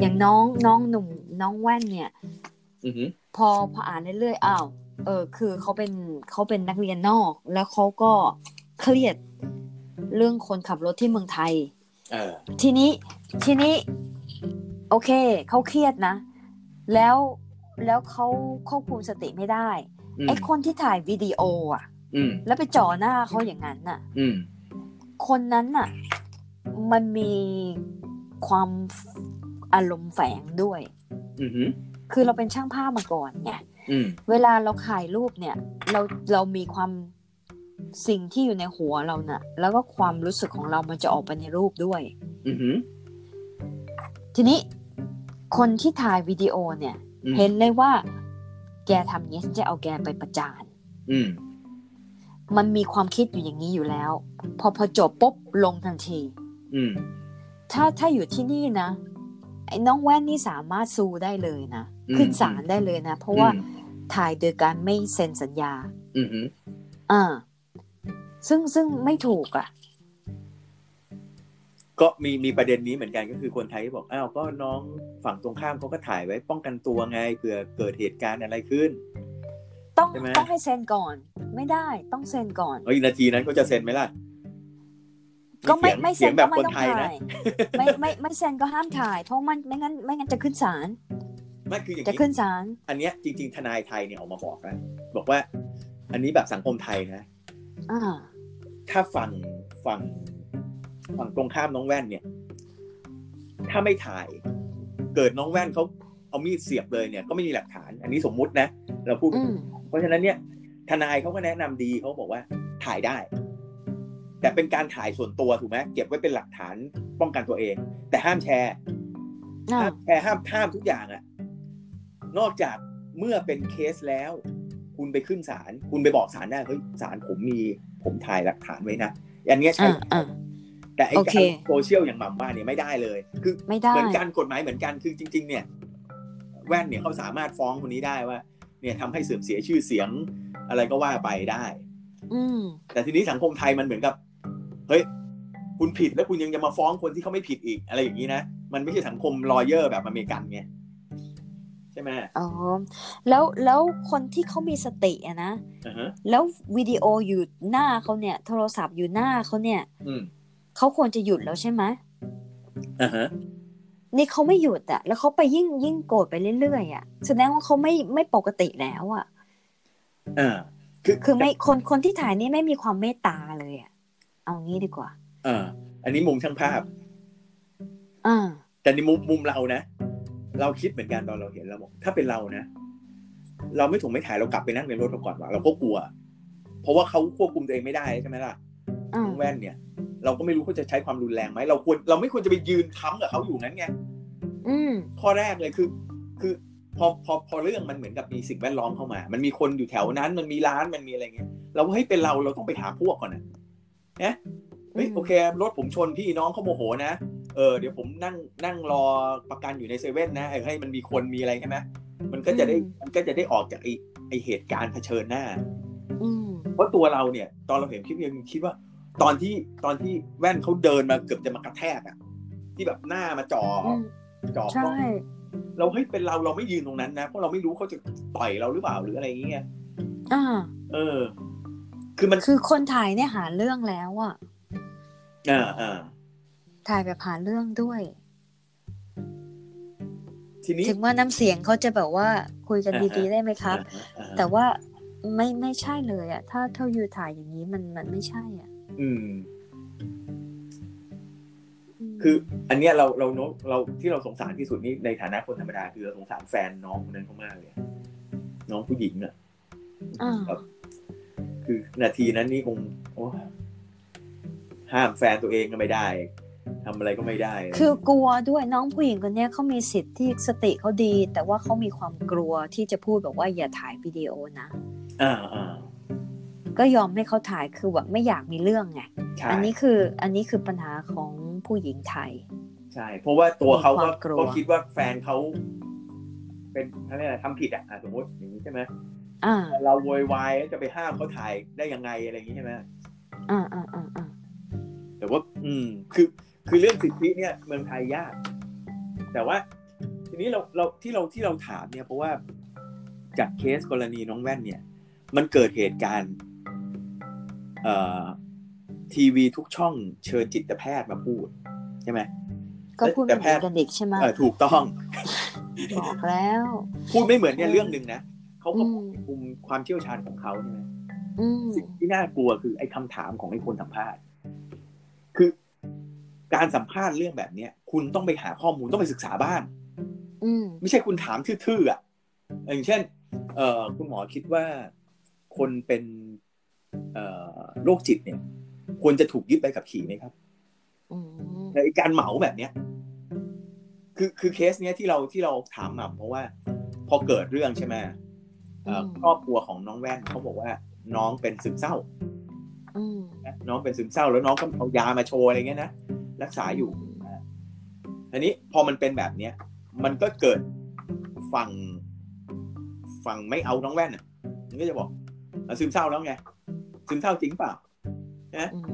อย่างน้องน้องหนุ่มน้องแว่นเนี่ยอือหือพอพออ่านเรื่อยๆอ้าวเออคือเขาเป็นเขาเป็นนักเรียนนอก แล้วเขาก็เครียดเรื่องคนขับรถที่เมืองไทยเออทีนี้ทีนี้ โอเคเขาเครียดนะ แล้วแล้วเขาควบคุมสติไม่ได้อืมไอ้คนที่ถ่ายวิดีโออะอืมแล้วไปจ่อหน้าเขาอย่างนั้นน่ะอืมคนนั้นน่ะ มันมีความ อารมณ์แฝงด้วยอือหือคือเราเป็นช่างภาพมาก่อนไงอืมเวลาเราถ่ายรูปเนี่ย เราเรามีความสิ่งที่อยู่ในหัวเราน่ะ แล้วก็ความรู้สึกของเรามันจะออกไปในรูปด้วยอือหือทีนี้คนที่ถ่ายวิดีโอเนี่ยอืมเห็นเลยว่า แกทำอย่างนี้ฉันจะเอาแกไปประจานอืมมันมีความคิดอยู่อย่างนี้อยู่แล้ว พอพอจบปุ๊บลงทันทีอืมถ้าถ้าอยู่ที่นี่นะ ไอ้น้องแว่นนี่สามารถสู้ได้เลยนะอืมขึ้นศาลได้เลยนะ เพราะว่าอืมถ่ายโดยการไม่เซ็นสัญญาอือหืออ่าซึ่งซึ่งไม่ถูกอะ ก็มีมีประเด็นนี้เหมือนกันก็คือคนไทยที่บอกอ้าวก็น้องฝั่งตรงข้ามเขาก็ถ่ายไว้ป้องกันตัวไงเผื่อเกิดเหตุการณ์อะไรขึ้น ต้องใช่ไหมต้องให้เซ็นก่อน ไม่ได้ต้องเซ็นก่อนเฮ้ยนาทีนั้นเขาจะเซ็นไหมล่ะ ก็ไม่เสียงไม่เสีเซ็ยนงแบก็บไม่คนต้องไทยถ่านะยไม่ไม่ไม่เซ็นก็ห้ามถ่าย เพราะมันไม่งั้นไม่งั้นจะขึ้นศาลไม่คืออย่างจะนี้ขึ้นศาลอันเนี้ยจริง ๆ ทนายไทยเนี่ยออกมาบอกนะบอกว่า อันนี้แบบสังคมไทยนะอ่าถ้าฝั่งฝั่งฝั่งตรงข้ามน้องแว่นเนี่ย ถ้าไม่ถ่าย เกิดน้องแว่นเขาเอามีดเสียบเลยเนี่ยก็ไม่มีหลักฐาน อันนี้สมมุตินะ เราพูดอืมเพราะฉะนั้นเนี่ย ทนายเขาก็แนะนำดีเขาบอกว่าถ่ายได้ แต่เป็นการถ่ายส่วนตัวถูกไหมเก็บไว้เป็นหลักฐานป้องกันตัวเอง แต่ห้ามแชร์อ่าห้ามแชร์ห้ามห้ามทุกอย่างอะนอกจากเมื่อเป็นเคสแล้ว คุณไปขึ้นศาลคุณไปบอกศาลได้เฮ้ยศาลผมมีผมถ่ายหลักฐานไว้นะอันเนี้ยใช่อ่าอ่าแต่ไอ้โอการเคโซเชียลอย่างหม่ำว่าเนี่ยไม่ได้เลย คือไม่ได้เหมือนกันกฎหมายเหมือนกันคือจริง ๆ เนี่ย แว่นเนี่ยเขาสามารถฟ้องคนนี้ได้ว่า เนี่ยทำให้เสื่อมเสียชื่อเสียงอะไรก็ว่าไปได้ อืมแต่ทีนี้สังคมไทยมันเหมือนกับ เฮ้ยคุณผิดแล้วคุณยังจะมาฟ้องคนที่เขาไม่ผิดอีกอะไรอย่างนี้นะมันไม่ใช่สังคมลอเยอร์แบบอเมริกันไงใช่ไหมอ๋อแล้วแล้วคนที่เขามีสติอะนะอ่าฮะแล้ววิดีโออยู่หน้าเขาเนี่ย โทรศัพท์อยู่หน้าเขาเนี่ยอืมเขาควรจะหยุดแล้วใช่ไหมอ่าฮะนี่เขาไม่หยุดอะแล้วเขาไปยิ่งยิ่งโกรธไปเรื่อยๆอะแสดงว่าเขาไม่ไม่ปกติแล้วอะอ่าคือคือไม่คนคนที่ถ่ายนี่ไม่มีความเมตตาเลยอะ เอางี้ดีกว่าอ่าอันนี้มุมช่างภาพอ่าแต่ในมุมมุมเรานะ เราคิดเหมือนกันตอนเราเห็นเราบอกถ้าเป็นเรานะ เราไม่ถูกไม่ถ่ายเรากลับไปนั่งในรถเราก่อนว่ะเราก็กลัว เพราะว่าเขาควบคุมตัวเองไม่ได้ใช่ไหมล่ะอ่าน้องแว่นเนี่ย เราก็ไม่รู้เขาจะใช้ความรุนแรงไหมเราควรเราไม่ควรจะไปยืนค้ำกับเขาอยู่นั้นไงอืมข้อแรกเลยคือ คือพอพอพอเรื่องมันเหมือนกับมีสิ่งแวดล้อมเข้ามา มันมีคนอยู่แถวนั้น มันมีร้านมันมีอะไรเงี้ยเราว่าเฮ้ยเป็นเราเราต้องไปหาพวกก่อนนะ นะเฮ้ยอืมโอเครถผมชนพี่น้องเขาโมโหนะเออเดี๋ยวผมนั่งนั่งรอประกันอยู่ในเซเว่นนะเออให้มันมีคนมีอะไรใช่ไหมมันก็จะได้มันก็จะได้ออกจากไอไอเหตุการณ์เผชิญหน้าอืมเพราะตัวเราเนี่ย ตอนเราเห็นคลิปยังคิดว่า ตอนที่ตอนที่แว่นเขาเดินมาเกือบจะมากระแทกอะที่แบบหน้ามาจ่อออืมจ่อใช่เราเฮ้ยเป็นเราเราไม่ยืนตรงนั้นนะเพราะเราไม่รู้เขาจะต่อยเราหรือเปล่าหรืออะไรอย่างเงี้ยอ่า เออ คือมันคือคนถ่ายเนี่ยหาเรื่องแล้วอะอ่าอ่าถ่ายแบบหาเรื่องด้วย ทีนี้ถึงว่าน้ำเสียงเขาจะแบบว่าคุยกันอ่าฮะดีๆได้ไหมครับอ่าอ่าแต่ว่าไม่ไม่ใช่เลยอะถ้าถ้าอยู่ถ่ายอย่างนี้มันมันไม่ใช่อะ อืมมคือ อันเนี้ยเราเราโน้เราที่เราสงสารที่สุดนี่ในฐานะคนธรรมดาคือเราสงสารแฟนน้องคนนั้นเขามากเลยน้องผู้หญิงอะอ่าแบบ คือนาทีนั้นนี่คงโอ้ห้ามแฟนตัวเองก็ไม่ได้ทำอะไรก็ไม่ได้ คือกลัวด้วยน้องผู้หญิงคนเนี้ยเขามีสิทธิ์ที่สติเขาดี แต่ว่าเขามีความกลัวที่จะพูดแบบว่าอย่าถ่ายวิดีโอนะอ่าอ่าก็ยอมให้เขาถ่ายคือแบบไม่อยากมีเรื่องไงใช่อันนี้คืออันนี้คือปัญหาของผู้หญิงไทย ใช่ เพราะว่าตัวเขามีคก็วามกลัวก็คิดว่าแฟนเขาเป็นอะไรยกอะไรทำผิดอะอะสมมติอย่างนี้ใช่ไหมอ่า เราโวยวายแล้วจะไปห้ามเขาถ่ายได้ยังไงอะไรอย่างนี้ใช่ไหมอ่าอ่าอ่าอ่าแต่ว่า อืม คือ คือเรื่องสิทธิเนี่ย เมืองไทยยาก แต่ว่านี้เราเราที่เราที่เราถามเนี่ยเพราะว่าจากเคสกรณีน้องแว่นเนี่ย มันเกิดเหตุการณ์เอ่อทีวีทุกช่องเชิญจิตแพทย์มาพูด ใช่ไหมก็พูดแต่เหมืแพทย์อนกันเด็กใช่ไหมเออถูกต้อง บอกแล้ว พูดไม่เหมือนเนี่ยเรื่องหนึ่งนะ เขาก็อืมคุมความเชี่ยวชาญของเขาใช่ไหมอืมสิ่งที่น่ากลัวคือไอ้คำถามของไอ้คนสัมภาษณ์ คือการสัมภาษณ์เรื่องแบบเนี้ย คุณต้องไปหาข้อมูลต้องไปศึกษาบ้างอืมไม่ใช่คุณถามทื่อๆอะอย่างเช่น เอ่อคุณหมอคิดว่าคนเป็นเอ่อโรคจิตเนี่ย ควรจะถูกยึดใบขับขี่ไหมครับอืมแต่ไอ้การเหมาแบบเนี้ย คือคือเคสเนี้ยที่เราที่เราถามหม่ำเพราะว่า พอเกิดเรื่องใช่ไหมเอ่อ ครอบครัวของน้องแว่นเขาบอกว่าน้องเป็นซึมเศร้าอืมนะน้องเป็นซึมเศร้าแล้วน้องก็เอายามาโชว์อะไรเงี้ยนะรักษาอยู่นะอันนี้พอมันเป็นแบบเนี้ย มันก็เกิดฝั่งฝั่งไม่เอาน้องแว่นอะมันก็จะบอกอะซึมเศร้าแล้วไงซึมเศร้าจริงเปล่าอืม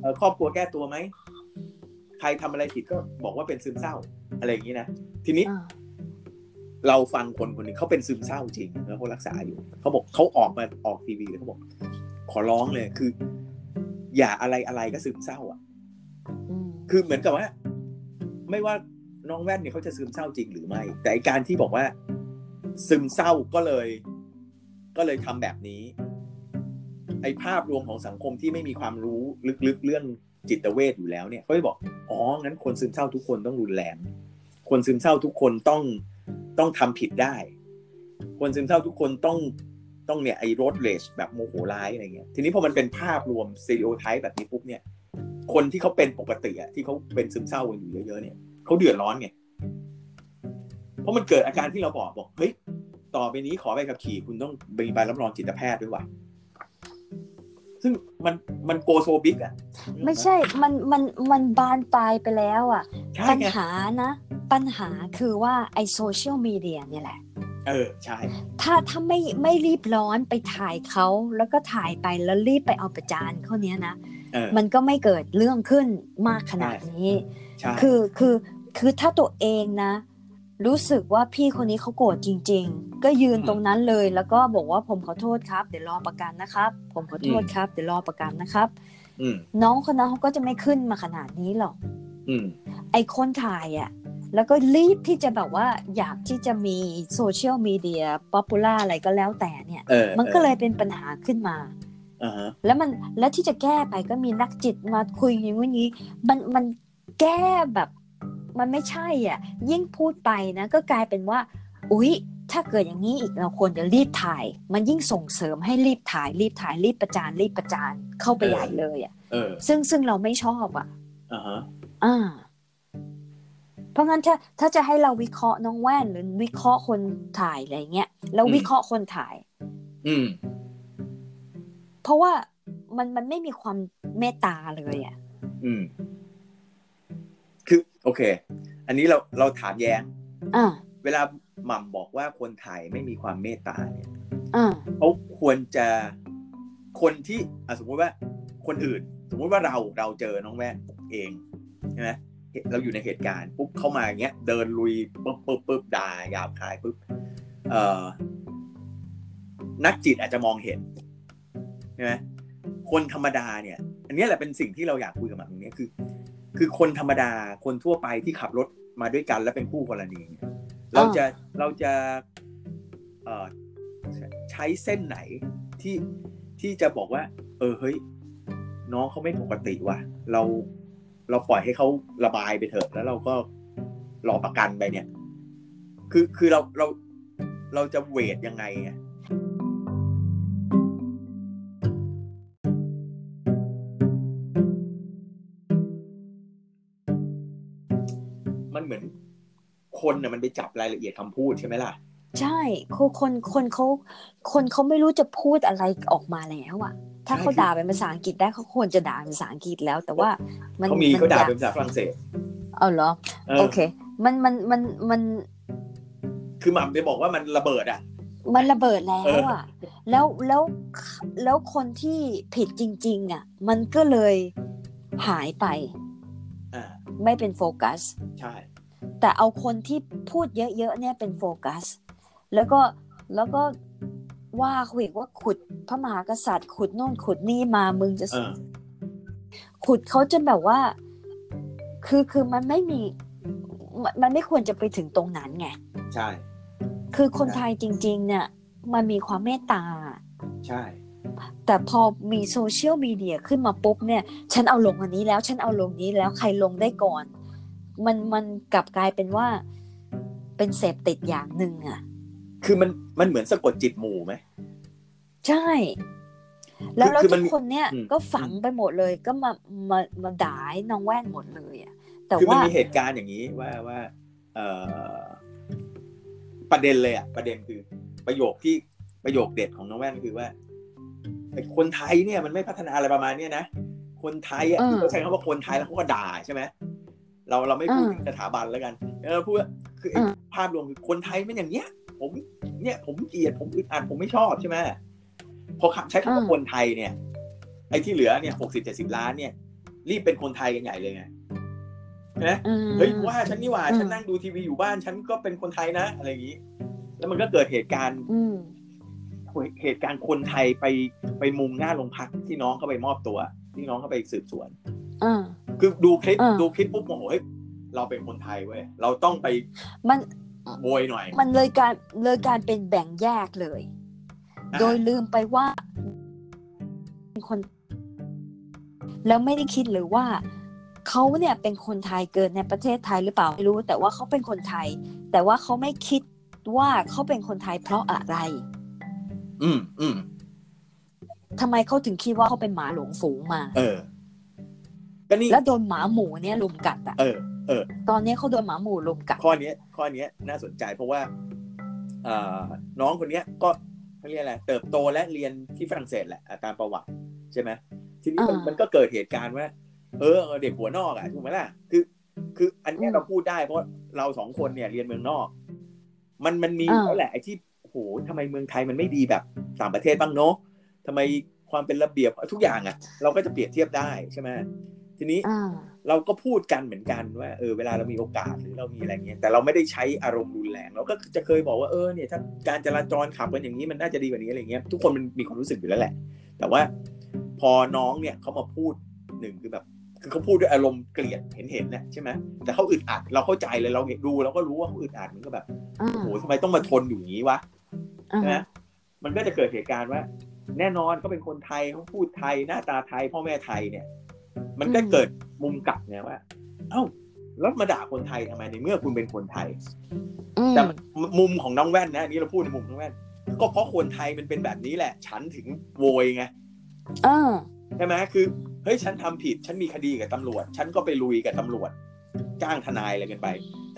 เอ่อครอบครัวแก้ตัวไหมใครทำอะไรผิดก็บอกว่าเป็นซึมเศร้า อะไรอย่างนี้นะทีนี้อ่า เราฟังคนคนหนึ่งเขาเป็นซึมเศร้าจริงแล้วเขารักษาอยู่เขาบอกเขาออกมาออกทีวีเลยเขาบอก ขอร้องเลยคือ อย่าอะไรอะไรก็ซึมเศร้า อะอืมคือเหมือนกับว่า ไม่ว่าน้องแว่นเนี่ยเขาจะซึมเศร้าจริงหรือไม่ แต่ไอ้การที่บอกว่า ซึมเศร้าก็เลย ก็เลยทำแบบนี้ ไอ้ภาพรวมของสังคมที่ไม่มีความรู้ลึกๆเรื่องจิตเวชอยู่แล้วเนี่ยเขาจะบอกอ๋องั้นคนซึมเศร้าทุกคนต้องรุนแรงคนซึมเศร้าทุกคนต้อง ต้องทำผิดได้ คนซึมเศร้าทุกคนต้องต้องเนี่ยไอ้รถเลชแบบโมโหร้ายอะไรเงี้ยทีนี้พอมันเป็นภาพรวมซีโอไทป์แบบนี้ปุ๊บเนี่ย คนที่เขาเป็นปกติอะที่เขาเป็นซึมเศร้ากันอยู่เยอะๆเนี่ยเขาเดือดร้อนไงเพราะมันเกิดอาการที่เราบอกบอกเฮ้ยต่อไปนี้ขอใบขับขี่คุณต้องมีใบรับรองจิตแพทย์ด้วยว่ะซึ่งมันมันโกโซบิกอะไม่ใช่มันมันมันบานปลายไปแล้วอะ ปัญไงหานะ ปัญหาคือว่าไอโซเชียลมีเดียเนี่ยแหละ เออ ใช่ ถ้าถ้าไม่ไม่รีบร้อนไปถ่ายเขาแล้วก็ถ่ายไปแล้วรีบไปเอาประจานเขาเนี้ยนะเออมันก็ไม่เกิดเรื่องขึ้นมากขนาดนี้ใช่คือคือคือถ้าตัวเองนะ รู้สึกว่าพี่คนนี้เขาโกรธจริง ๆ ก็ยืนตรงนั้นเลยแล้วก็บอกว่าผมขอโทษครับ เดี๋ยวรอประกันนะครับ ผมขอโทษครับ เดี๋ยวรอประกันนะครับอืมน้องคนนั้นเขาก็จะไม่ขึ้นมาขนาดนี้หรอกอืม ไอคนถ่ายอะ่ะแล้วก็รีบที่จะแบบว่าอยากที่จะมีโซเชียลมีเดียป๊อปปูล่าอะไรก็แล้วแต่เนี่ยเออมันก็เลยเป็นปัญหาขึ้นมาอ่าฮะแล้วมันแล้วที่จะแก้ไปก็มีนักจิตมาคุยอย่างนี้มันมันแก้แบบมันไม่ใช่อะ ยิ่งพูดไปนะก็กลายเป็นว่า อุ๊ย ถ้าเกิดอย่างนี้อีกเราควรจะรีบถ่าย มันยิ่งส่งเสริมให้รีบถ่าย รีบถ่ายรีบประจานรีบประจานเข้าไปใหญ่เลยอะเออซึ่งซึ่งเราไม่ชอบอะ อ่าฮะอ่า เพราะงั้นถ้าถ้าจะให้เราวิเคราะห์น้องแว่นหรือวิเคราะห์คนถ่ายอะไรเงี้ยแล้ววิเคราะห์คนถ่าย อืม เพราะว่ามันมันไม่มีความเมตตาเลยอะ อืม คือ โอเค อันนี้เราเราถามแย้งอ่าเวลาหม่ำบอกว่าคนไทยไม่มีความเมตตาเนี่ยอ่าเขาควรจะคนที่อะสมมุติว่าคนอื่น สมมุติว่าเราเราเจอน้องแว่นเองใช่ไหมเห็นเราอยู่ในเหตุการณ์ปุ๊บเข้ามาอย่างเงี้ยเดินลุยปุ๊บปุ๊บปุ๊บด่าหยาบคายปุ๊บเอ่อนักจิตอาจจะมองเห็นใช่ไหมคนธรรมดาเนี่ย อันเนี้ยแหละเป็นสิ่งที่เราอยากคุยกับมันตรงเนี้ยคือ คือคนธรรมดาคนทั่วไปที่ขับรถมาด้วยกัน และเป็นคู่กรณีเนี่ยเราจะเราจะเอ่อใช้เส้นไหนที่ที่จะบอกว่า เออเฮ้ย น้องเขาไม่ปกติว่ะ เรา เราปล่อยให้เขาระบายไปเถอะ แล้วเราก็รอประกันไปเนี่ย คือคือเราเราเราจะเวทยังไงมันเหมือนคนน่ะมันไปจับรายละเอียดคำพูดใช่ไหมล่ะ ใช่คนคนคนเขาคนเขาไม่รู้จะพูดอะไรออกมาแล้วอะ ถ้าใช่เขาด่าเป็นภาษาอังกฤษได้เขาควรจะด่าเป็นภาษาอังกฤษแล้ว แต่ว่ามันเขามีเขาด่าอยกเป็นภาษาฝรั่งเศสเอาเหรอเออโอเค มันมันมันมัน คือหม่ำไปบอกว่ามันระเบิดอะ มันระเบิดแล้เอวออะ แล้วแล้วแล้วคนที่ผิดจริง ๆ อะ มันก็เลยหายไปอ่าไม่เป็นโฟกัส ใช่ แต่เอาคนที่พูดเยอะๆเนี่ยเป็นโฟกัส แล้วก็แล้วก็ ว่าเขาอีกว่าขุดพระมหากษัตริย์ ขุดโน่นขุดนี่มามึงจะเออขุดเขาจนแบบว่า คือคือมันไม่มีมันมันไม่ควรจะไปถึงตรงนั้นไงใช่ คือคนไทยจริง ๆ เนี่ย มันมีความเมตตา ใช่ แต่พอมีโซเชียลมีเดียขึ้นมาปุ๊บเนี่ย ฉันเอาลงอันนี้แล้ว ฉันเอาลงนี้แล้วใครลงได้ก่อน มันมันกลับกลายเป็นว่า เป็นเสพติดอย่างหนึ่งอะ คือมันมันเหมือนสะกดจิตหมู่ไหมใช่ แล้วแล้วคือมัทุนกมีคนเนี่ยอืมก็ฝังไปหมดเลยก็มามามาด่าไอ้น้องแว่นหมดเลยอะแต่คือมันว่ามีเหตุการณ์อย่างนี้ว่าว่า เอ่อประเด็นเลยอะ ประเด็นคือ ประโยคที่ประโยคเด็ดของน้องแว่นคือว่าไอ้คนไทยเนี่ยมันไม่พัฒนาอะไรประมาณเนี้ยนะคนไทยอะเออที่เขาใช้คำว่าคนไทยแล้วเขาก็ด่าใช่ไหมเราเราไม่พูดเออถึงสถาบันแล้วกัน เออพูดว่าคือไอ้เออภาพรวมคือคนไทยเป็นอย่างเนี้ย ผมเนี่ย ผมเกลียดผมอึดอัดผมไม่ชอบใช่ไหมพอคำใช้คำว่าคนไทยเนี่ย ไอ้ที่เหลือเนี่ยหกสิบเจ็ดสิบล้านเนี่ย รีบเป็นคนไทยกันใหญ่เลยไงใช่ไหมอืมเฮ้ยว่าฉันนี่หว่าอืมฉันนั่งดูทีวีอยู่บ้าน ฉันก็เป็นคนไทยนะอะไรอย่างนี้ แล้วมันก็เกิดเหตุการณ์อืมเหตุการณ์คนไทยไปไปมุงหน้าโรงพักที่น้องเขาไปมอบตัว ที่น้องเขาไปสืบสวนอ่าคือดูคลิปอ่าดูคลิปปุ๊บโอ้โหเฮ้ยเราเป็นคนไทยเว้ยเราต้องไปมัน โวยหน่อย มันเลยการเลยการเป็นแบ่งแยกเลยอ่าโดยลืมไปว่าเป็นคน แล้วไม่ได้คิดเลยว่าเขาเนี่ยเป็นคนไทยเกิดในประเทศไทยหรือเปล่าไม่รู้ แต่ว่าเขาเป็นคนไทย แต่ว่าเขาไม่คิดว่าเขาเป็นคนไทยเพราะอะไร อืมอืมทำไมเขาถึงคิดว่าเขาเป็นหมาหลงฝูงมา เออก็นี่แล้วโดนหมาหมูเนี่ยลุมกัดอะเออ เออ ตอนนี้เขาโดนหมาหมูลุมกัดข้อเนี้ยข้อเนี้ยน่าสนใจเพราะว่าเอ่อน้องคนเนี้ยก็เขาเรียกอะไรเติบโตและเรียนที่ฝรั่งเศสแหละอะตามประวัติใช่ไหมทีนี้มันอ่ามัมันก็เกิดเหตุการณ์ว่า เออ เด็กหัวนอกอะถูกไหมล่ะคือ คืออันเนี้ยอืมเราพูดได้เพราะเราสองคนเนี่ยเรียนเมืองนอก มันมันมีอ่าแล้วแหละไอ้ที่โอ้โหทำไมเมืองไทยมันไม่ดีแบบต่างประเทศบ้างเนาะทำไมความเป็นระเบียบทุกอย่างอะ เราก็จะเปรียบเทียบได้ใช่ไหม ทีนี้อ่าเราก็พูดกันเหมือนกันว่าเออเวลาเรามีโอกาสหรือเรามีอะไรเงี้ยแต่เราไม่ได้ใช้อารมณ์รุนแรงเราก็จะเคยบอกว่าเออเนี่ยถ้าการจราจรขับกันอย่างนี้มันน่าจะดีกว่านี้อะไรเงี้ยทุกคนมันมีความรู้สึกอยู่แล้วแหละ แต่ว่าพอน้องเนี่ยเขามาพูดหนึ่งคือแบบ คือเขาพูดด้วยอารมณ์เกลียดเห็นเห็นๆนะใช่ไหมแต่เขาอึดอัดเราเข้าใจเลยเราเห็นดูเราก็รู้ว่าเขาอึดอัดมันก็แบบอ่าโอ้โหทำไมต้องมาทนอยู่อย่างนี้วะอ่าใช่ไหมมันก็จะเกิดเหตุการณ์ว่า แน่นอนเขาเป็นคนไทยเขาพูดไทยหน้าตาไทยพ่อแม่ไทยเนี่ย มันก็เกิดมุมกลับเนี่ยว่า เอ้าแล้วมาด่าคนไทยทำไมในเมื่อคุณเป็นคนไทยอืมแต่มุมของน้องแว่นนะอันนี้เราพูดในมุมน้องแว่น ก็เพราะคนไทยมันเป็นแบบนี้แหละ ฉันถึงโวยไงอ่าใช่ไหมคือเฮ้ยฉันทำผิด ฉันมีคดีกับตำรวจ ฉันก็ไปลุยกับตำรวจ จ้างทนายอะไรกันไป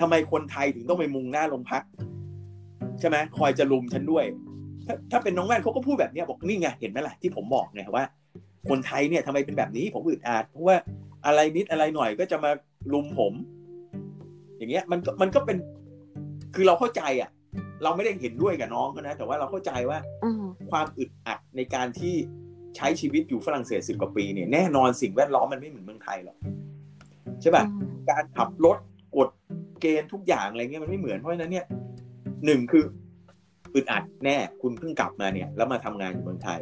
ทำไมคนไทยถึงต้องไปมุงหน้าโรงพัก ใช่ไหมคอยจะลุมฉันด้วย ถ้าถ้าเป็นน้องแว่นเขาก็พูดแบบเนี้ยบอกนี่ไงเห็นไหมล่ะที่ผมบอกไงว่า คนไทยเนี่ยทำไมเป็นแบบนี้ผมอึดอัดเพราะว่าอะไรนิดอะไรหน่อยก็จะมาลุมผม อย่างเงี้ยมันก็มันก็เป็นคือเราเข้าใจอะ เราไม่ได้เห็นด้วยกับน้องเขานะ แต่ว่าเราเข้าใจว่าอ่าความอึดอัดในการที่ใช้ชีวิตอยู่ฝรั่งเศสสิบกว่าปีเนี่ยแน่นอนสิ่งแวดล้อมมันไม่เหมือนเมืองไทยหรอกใช่ป่ะการขับรถกฎเกณฑ์ทุกอย่างอะไรเงี้ยมันไม่เหมือนเพราะฉะนั้นเนี่ยหนึ่งคืออึดอัดแน่คุณเพิ่งกลับมาเนี่ย แล้วมาทำงานอยู่เมืองไทย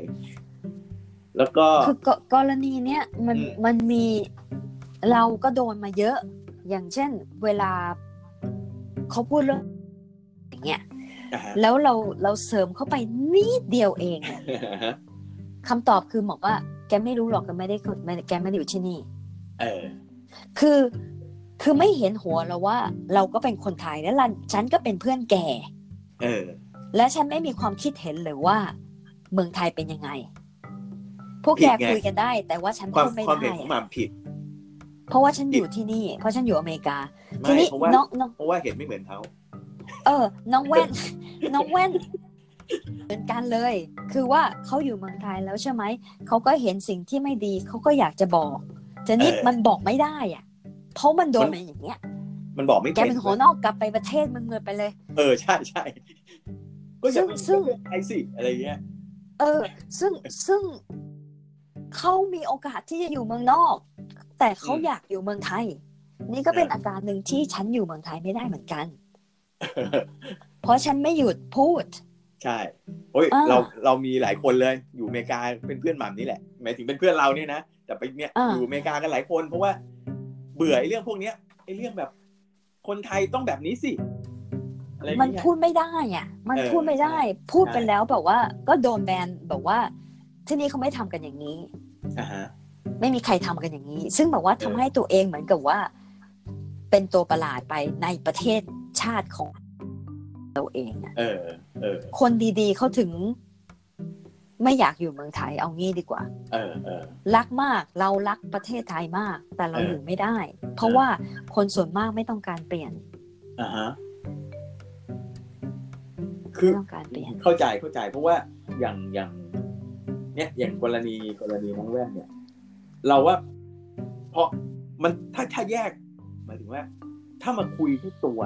แล้วก็คือกกรณีเนี้ยมันอืมมันมีเราก็โดนมาเยอะ อย่างเช่น เวลาเขาพูดเรื่องอย่างเงี้ยอ่าฮะแล้วเราเราเสริมเข้าไปนิดเดียวเองอะคำตอบคือบอกว่า แกไม่รู้หรอกแกไม่ได้คนไม่แกไม่ได้อยู่ที่นี่ เออ คือคือไม่เห็นหัวเราว่า เราก็เป็นคนไทยและเราฉันก็เป็นเพื่อนแก เออ และฉันไม่มีความคิดเห็นเลยว่า เมืองไทยเป็นยังไง พวกแกผิดไงคุยกันได้ แต่ว่าฉันความพูดไม่ความได้เห็นของอะหมามผิด เพราะว่าฉันอยู่ที่นี่ เพราะฉันอยู่อเมริกาไม่ทีนี้เพราะว่าน้องน้องเพราะว่าเห็นไม่เหมือนเขาเออ น้องแว่น น้องแว่นเหมือนกันเลย คือว่าเขาอยู่เมืองไทยแล้วใช่ไหม เขาก็เห็นสิ่งที่ไม่ดี เขาก็อยากจะบอกแต่นี่เออมันบอกไม่ได้อะ เพราะมันโดนมันมาอย่างเงี้ย มันบอกไม่แกเป็นหัวนอกกลับไปประเทศมึงเลยไปเลย เออ ใช่ใช่ก็อย่าไปซึ่งไทยสิอะไรเงี้ย เออ ซึ่งซึ่ง เขามีโอกาสที่จะอยู่เมืองนอก แต่เขาอืมอยากอยู่เมืองไทย นี่ก็เป็นอาการหนึ่งที่ฉันอยู่เมืองไทยไม่ได้เหมือนกัน เพราะฉันไม่หยุดพูด ใช่โอ้ยอ่าเราเรามีหลายคนเลยอยู่อเมริกาเป็นเพื่อนหม่ำนี่แหละหมายถึงเป็นเพื่อนเราเนี่ยนะแต่ไปเนี่ยอ่าอยู่อเมริกากันหลายคน เพราะว่า เบื่อไอ้เรื่องพวกเนี้ยไอ้เรื่องแบบ คนไทยต้องแบบนี้สิอะไรอย่างมันเงี้ยพูดไม่ได้อะ มันเออพูดไม่ได้ใช่พูดไปใช่แล้วแบบว่า ก็โดนแบนบอกว่า ที่นี่เขาไม่ทำกันอย่างนี้อ่าฮะไม่มีใครทำกันอย่างนี้ ซึ่งแบบว่าเออทำให้ตัวเองเหมือนกับว่า เป็นตัวประหลาดไปในประเทศชาติของเราเองอะเออเออคนดีๆเขาถึงไม่อยากอยู่เมืองไทยเอางี้ดีกว่า เออเออรักมากเรารักประเทศไทยมาก แต่เราเออออยู่ไม่ได้ เพราะว่าคนส่วนมากไม่ต้องการเปลี่ยนอ่าฮะคือไม่ต้องการเปลี่ยนเข้าใจเข้าใจ เพราะว่าอย่างอย่าง เนี่ยอย่างกรณีกรณีน้องแว่นเนี่ย เราว่า เพราะมันถ้าถ้าแยกหมายถึงว่า ถ้ามาคุยที่ตัว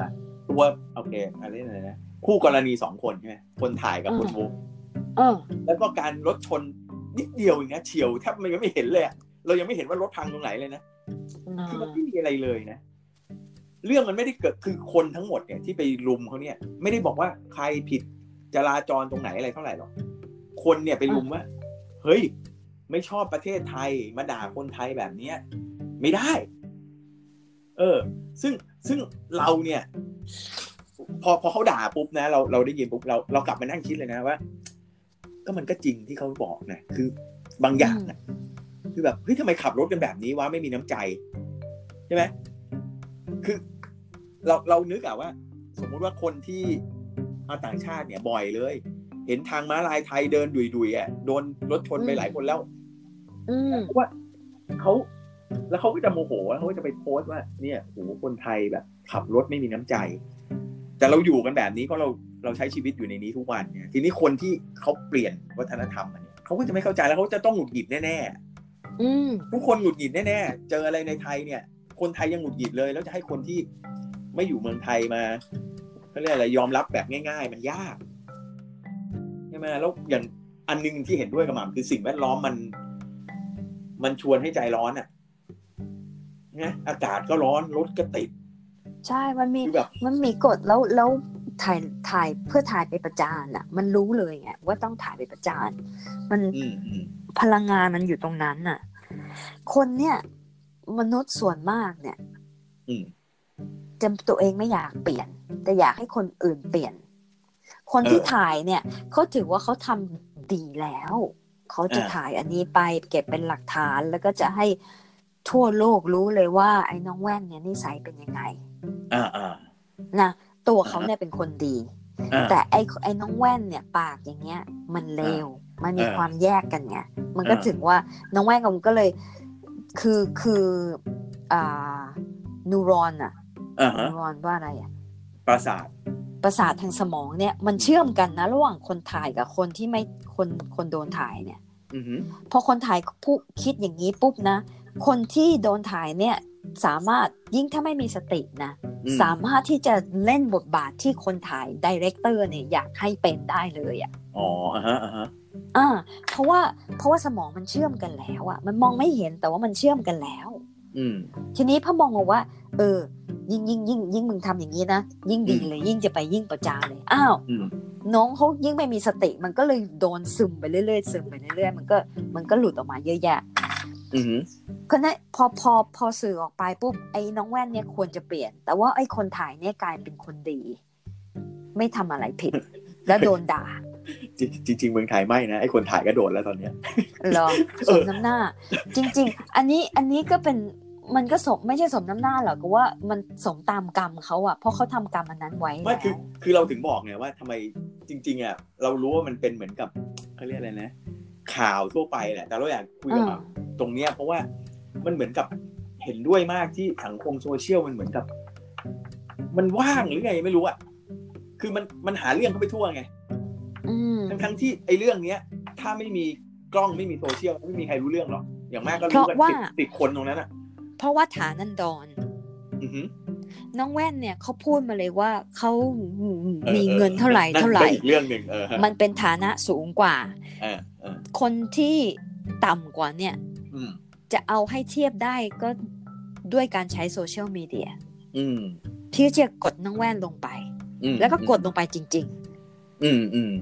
ตัวโอเคอะไรนะนะคู่กรณีสองคนใช่ไหมคนถ่ายกับคนอืมมุกเออแล้วก็การรถชนนิดเดียวเองนะเฉียวแทบมันยังไม่เห็นเลยอะเรายังไม่เห็นว่ารถพังตรงไหนเลยนะคือมันไม่มีอะไรเลยนะเรื่องมันไม่ได้เกิดคือคนทั้งหมดเนี่ยที่ไปรุมเขาเนี่ย ไม่ได้บอกว่าใครผิดจราจรตรงไหนอะไรเท่าไหร่หรอกคนเนี่ยไปรุมว่า เฮ้ย ไม่ชอบประเทศไทยมาด่าคนไทยแบบเนี้ย ไม่ได้ เออ ซึ่งซึ่งเราเนี่ย พอพอเขาด่าปุ๊บนะ เราเราได้ยินปุ๊บเราเรากลับมานั่งคิดเลยนะว่า ก็มันก็จริงที่เขาบอกนะคือบางอย่างนะคือแบบเฮ้ยทำไมขับรถกันแบบนี้วะไม่มีน้ำใจใช่ไหมคือ เราเรานึกอะว่า สมมุติว่าคนที่มาต่างชาติเนี่ยบ่อยเลย เห็นทางม้าลายไทยเดินดุยดุยๆอะโดนรถชนไปหลายคนแล้วอืมเพราะว่าเขาแล้วเขาก็จะโมโหแล้วเขาก็จะไปโพสต์ว่า เนี่ยโหคนไทยแบบ ขับรถไม่มีน้ำใจ แต่เราอยู่กันแบบนี้เพราะเราเราใช้ชีวิตอยู่ในนี้ทุกวันเนี่ย ทีนี้คนที่เขาเปลี่ยนวัฒนธรรมอันเนี้ยเขาก็จะไม่เข้าใจแล้วเขาจะต้องหงุดหงิดแน่ๆอืมทุกคนหงุดหงิดแน่ๆเจออะไรในไทยเนี่ย คนไทยยังหงุดหงิดเลย แล้วจะให้คนที่ไม่อยู่เมืองไทยมาเขาเรียกอะไรยอมรับแบบง่าย ๆ มันยาก ใช่ไหมแล้วอย่างอันหนึงที่เห็นด้วยกับหม่ำคือสิ่งแวดล้อมมัน มันชวนให้ใจร้อนอะนะอากาศก็ร้อนรถก็ติด ใช่มันมีคือแบบมันมีกฎแล้วแล้วถ่ายถ่ายเพื่อถ่ายไปประจานอะ มันรู้เลยไงว่าต้องถ่ายไปประจาน มันอืมอืมพลังงานมันอยู่ตรงนั้นน่ะ คนเนี่ย มนุษย์ส่วนมากเนี่ยอืมจะตัวเองไม่อยากเปลี่ยน แต่อยากให้คนอื่นเปลี่ยน คนที่เออถ่ายเนี่ยเขาถือว่าเขาทำดีแล้ว เขาจะอ่าถ่ายอันนี้ไปเก็บเป็นหลักฐานแล้วก็จะให้ทั่วโลกรู้เลยว่า ไอ้น้องแว่นเนี่ยนิสัยเป็นยังไงอ่าอ่านะตัวเขาเนี่ยเป็นคนดีอ่าแต่ไอ้ไอ้น้องแว่นเนี่ยปากอย่างเงี้ย มันเลวมันมีเออความแยกกันไงมันก็เออถึงว่าน้องแว่นกับมันก็เลยคือคืออ่า neuron อะอ่าฮะ neuron ว่าอะไรอะ ประสาทประสาททางสมองเนี่ยมันเชื่อมกันนะระหว่างคนถ่ายกับคนที่ไม่คนคนโดนถ่ายเนี่ยอือหือพอคนถ่ายผู้คิดอย่างนี้ปุ๊บนะ คนที่โดนถ่ายเนี่ยสามารถยิ่งถ้าไม่มีสตินะอืมสามารถที่จะเล่นบทบาทที่คนถ่าย director เนี่ยอยากให้เป็นได้เลยอะอ๋ออ่าฮะอ่าฮะอ่าเพราะว่าเพราะว่าสมองมันเชื่อมกันแล้วอะมันมองไม่เห็นแต่ว่ามันเชื่อมกันแล้วอืม ทีนี้พอมองว่า เออ ยิ่งยิ่งยิ่งยิ่งมึงทำอย่างนี้นะยิ่งดีอืมเลย ยิ่งจะไปยิ่งประจานเลยอ้าวอืมน้องเขายิ่งไม่มีสติมันก็เลยโดนซึมไปเรื่อยๆซึมไปเรื่อยๆมันก็มันก็หลุดออกมาเยอะแยะอือหือก็นั้นพอพอพอสื่อออกไปปุ๊บไอ้น้องแว่นเนี่ยควรจะเปลี่ยน แต่ว่าไอ้คนถ่ายเนี่ยกลายเป็นคนดี ไม่ทำอะไรผิด แล้วโดนด่า จริงจริงๆเมืองไทยไม่นะไอ้คนถ่ายก็โดนแล้วตอนเนี้ยเหรอเอสมน้ำหน้า จริง ๆ อันนี้อันนี้ก็เป็น มันก็สมไม่ใช่สมน้ำหน้าหรอกก็ว่ามันสมตามกรรมเขาอะเพราะเขาทำกรรมอันนั้นไว้ไม่แล้วคือคือเราถึงบอกไงว่าทำไมจริง ๆอะเรารู้ว่ามันเป็นเหมือนกับเขาเรียกอะไรนะ ข่าวทั่วไปแหละ แต่เราอยากคุยกับอ่าแบบตรงเนี้ยเพราะว่ามันเหมือนกับเห็นด้วยมากที่สังคมโซเชียลมันเหมือนกับ มันว่างหรือไงไม่รู้อะคือมันมันหาเรื่องเข้าไปทั่วไงอืมทั้งทั้งๆที่ไอ้เรื่องเนี้ย ถ้าไม่มีกล้องไม่มีโซเชียลไม่มีใครรู้เรื่องหรอกอย่างมากก็เพรู้ราะกันว่าสิบสิบคนตรงนั้นอะ เพราะว่าฐานันดรอือหือน้องแว่นเนี่ยเขาพูดมาเลยว่าเขาออมีเงินเท่าไหร่นั่นเท่าไหร่ก็อีกเรื่องหนึ่งเออฮะมันเป็นฐานะสูงกว่าเออเออคนที่ต่ำกว่าเนี่ยอืมจะเอาให้เทียบได้ก็ด้วยการใช้โซเชียลมีเดียอืมที่จะกดน้องแว่นลงไปอืมแล้วก็กดลงไปจริงอืมอืม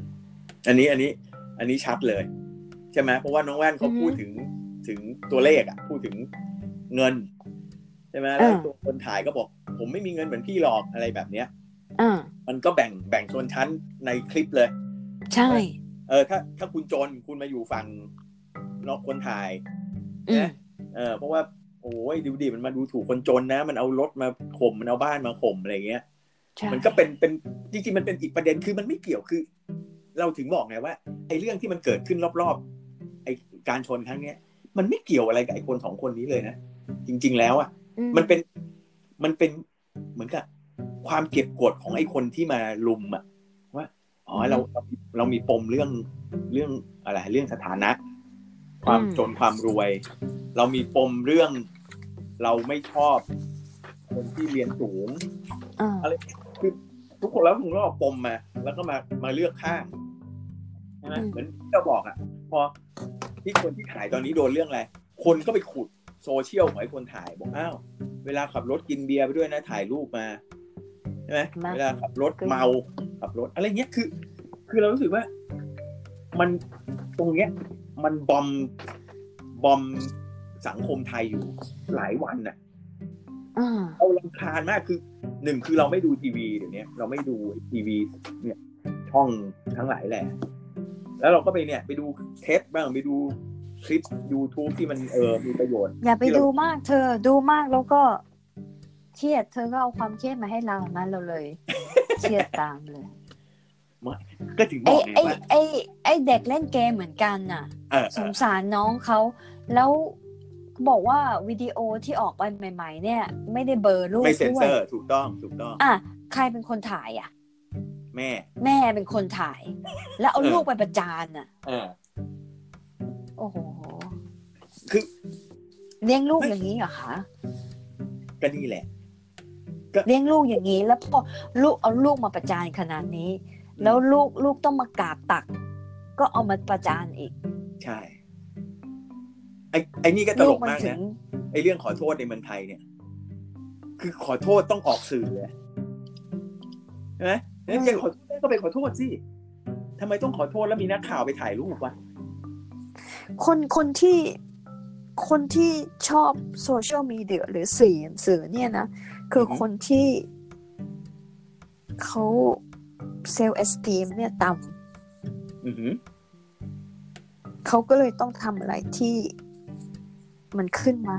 อันนี้อันนี้ อันนี้ชัดเลย ใช่ไหมเพราะว่าน้องแว่นเขาอือฮึพูดถึงถึงตัวเลขอะ พูดถึง เงินใช่ไหมแล้วอ่าตัวคนถ่ายก็บอก ผมไม่มีเงินเหมือนพี่หรอกอะไรแบบเนี้ยๆอ่ามันก็แบ่งแบ่งชนชั้นในคลิปเลย ใช่ เออ ถ้าถ้าคุณจนคุณมาอยู่ฝั่งนอกคนถ่ายอืมเออเพราะว่าโอ้ยดูดิมันมาดูถูกคนจนนะ มันเอารถมาข่มมันเอาบ้านมาข่มอะไรเงี้ยใช่มันก็เป็นเป็นจริงๆมันเป็นอีกประเด็นคือมันไม่เกี่ยวคือ เราถึงบอกไงว่าไอ้เรื่องที่มันเกิดขึ้นรอบๆไอ้การชนครั้งเนี้ย มันไม่เกี่ยวอะไรกับไอ้คนสองคนนี้เลยนะ จริง ๆ แล้วอะอืมันเป็นมันเป็นเหมือนกับความเก็บกดของไอ้คนที่มาลุมอะว่าอ๋อเราเราเรามีปมเรื่องเรื่องอะไรเรื่องสถานะ ความจนความรวย เรามีปมเรื่อง เราไม่ชอบคนที่เรียนสูงอ่าอะไรคือทุกคนแล้วมึงก็เอาปมมาแล้วก็มามาเลือกข้างใช่ไหมเหมือนที่เราบอกอะ พอที่คนที่ถ่ายตอนนี้โดนเรื่องอะไรคนก็ไปขุด โซเชียลของไอ้คนถ่ายบอกอ้าวเวลาขับรถกินเบียร์ไปด้วยนะถ่ายรูปมาใช่ไหมมาเวลาขับรถเมาขับรถอะไรเงี้ยคือ คือเรารู้สึกว่า มันตรงเนี้ย มันบอมบอมสังคมไทยอยู่หลายวันน่ะอ่าเราลำคาญมากคือหนึ่งคือเราไม่ดูทีวีเดี๋ยวนี้เราไม่ดูทีวี เนี่ย ช่องทั้งหลายแหละ แล้วเราก็ไปเนี่ย ไปดูเทปบ้างไปดู คลิป YouTube ที่มันเออมีประโยชน์ อย่าไปที่เราดูมากเธอดูมากแล้วก็เครียดเธอก็เอาความเครียดมาให้เรานั้นเราเลยเครียดตามเลยก็ถึงบไอ้อกไงไอ้ว่าไอ้ไอ้เด็กเล่นเกมเหมือนกันน่ะเออเอสงอสารน้องเขาแล้วบอกว่าวิดีโอที่ออกไปใหม่ ๆ เนี่ย ไม่ได้เบลอร์รูปไม่เซ็นด้วเซยอร์ถูกต้องถูกต้อง อะใครเป็นคนถ่ายอะ แม่ แม่เป็นคนถ่าย แล้วเอาเออลูกไปประจานน่ะเออโอ้โห คือเลี้ยงลูกอย่างนี้เหรอคะ ก็นี่แหละเลี้ยงลูกอย่างนี้ แล้วพอลูกเอาลูกมาประจานขนาดนี้ แล้วลูกลูกต้องมากราบตัก ก็เอามาประจานอีก ใช่ ไอ้ไอ้นี่ก็ตลูลกกมันมากถึนะงไอ้เรื่องขอโทษในเมืองไทยเนี่ย คือขอโทษต้องออกสื่อเลยใช่ไหมแล้วจะขอโทษก็ไปขอโทษสิทำไมต้องขอโทษแล้วมีนักข่าวไปถ่ายรูปวะ คนคนที่คนที่ชอบโซเชียลมีเดียหรือสื่อสื่อเนี่ยนะ คือคนที่เขา self-esteem เนี่ยต่ำอือหือเขาก็เลยต้องทำอะไรที่มันขึ้นมา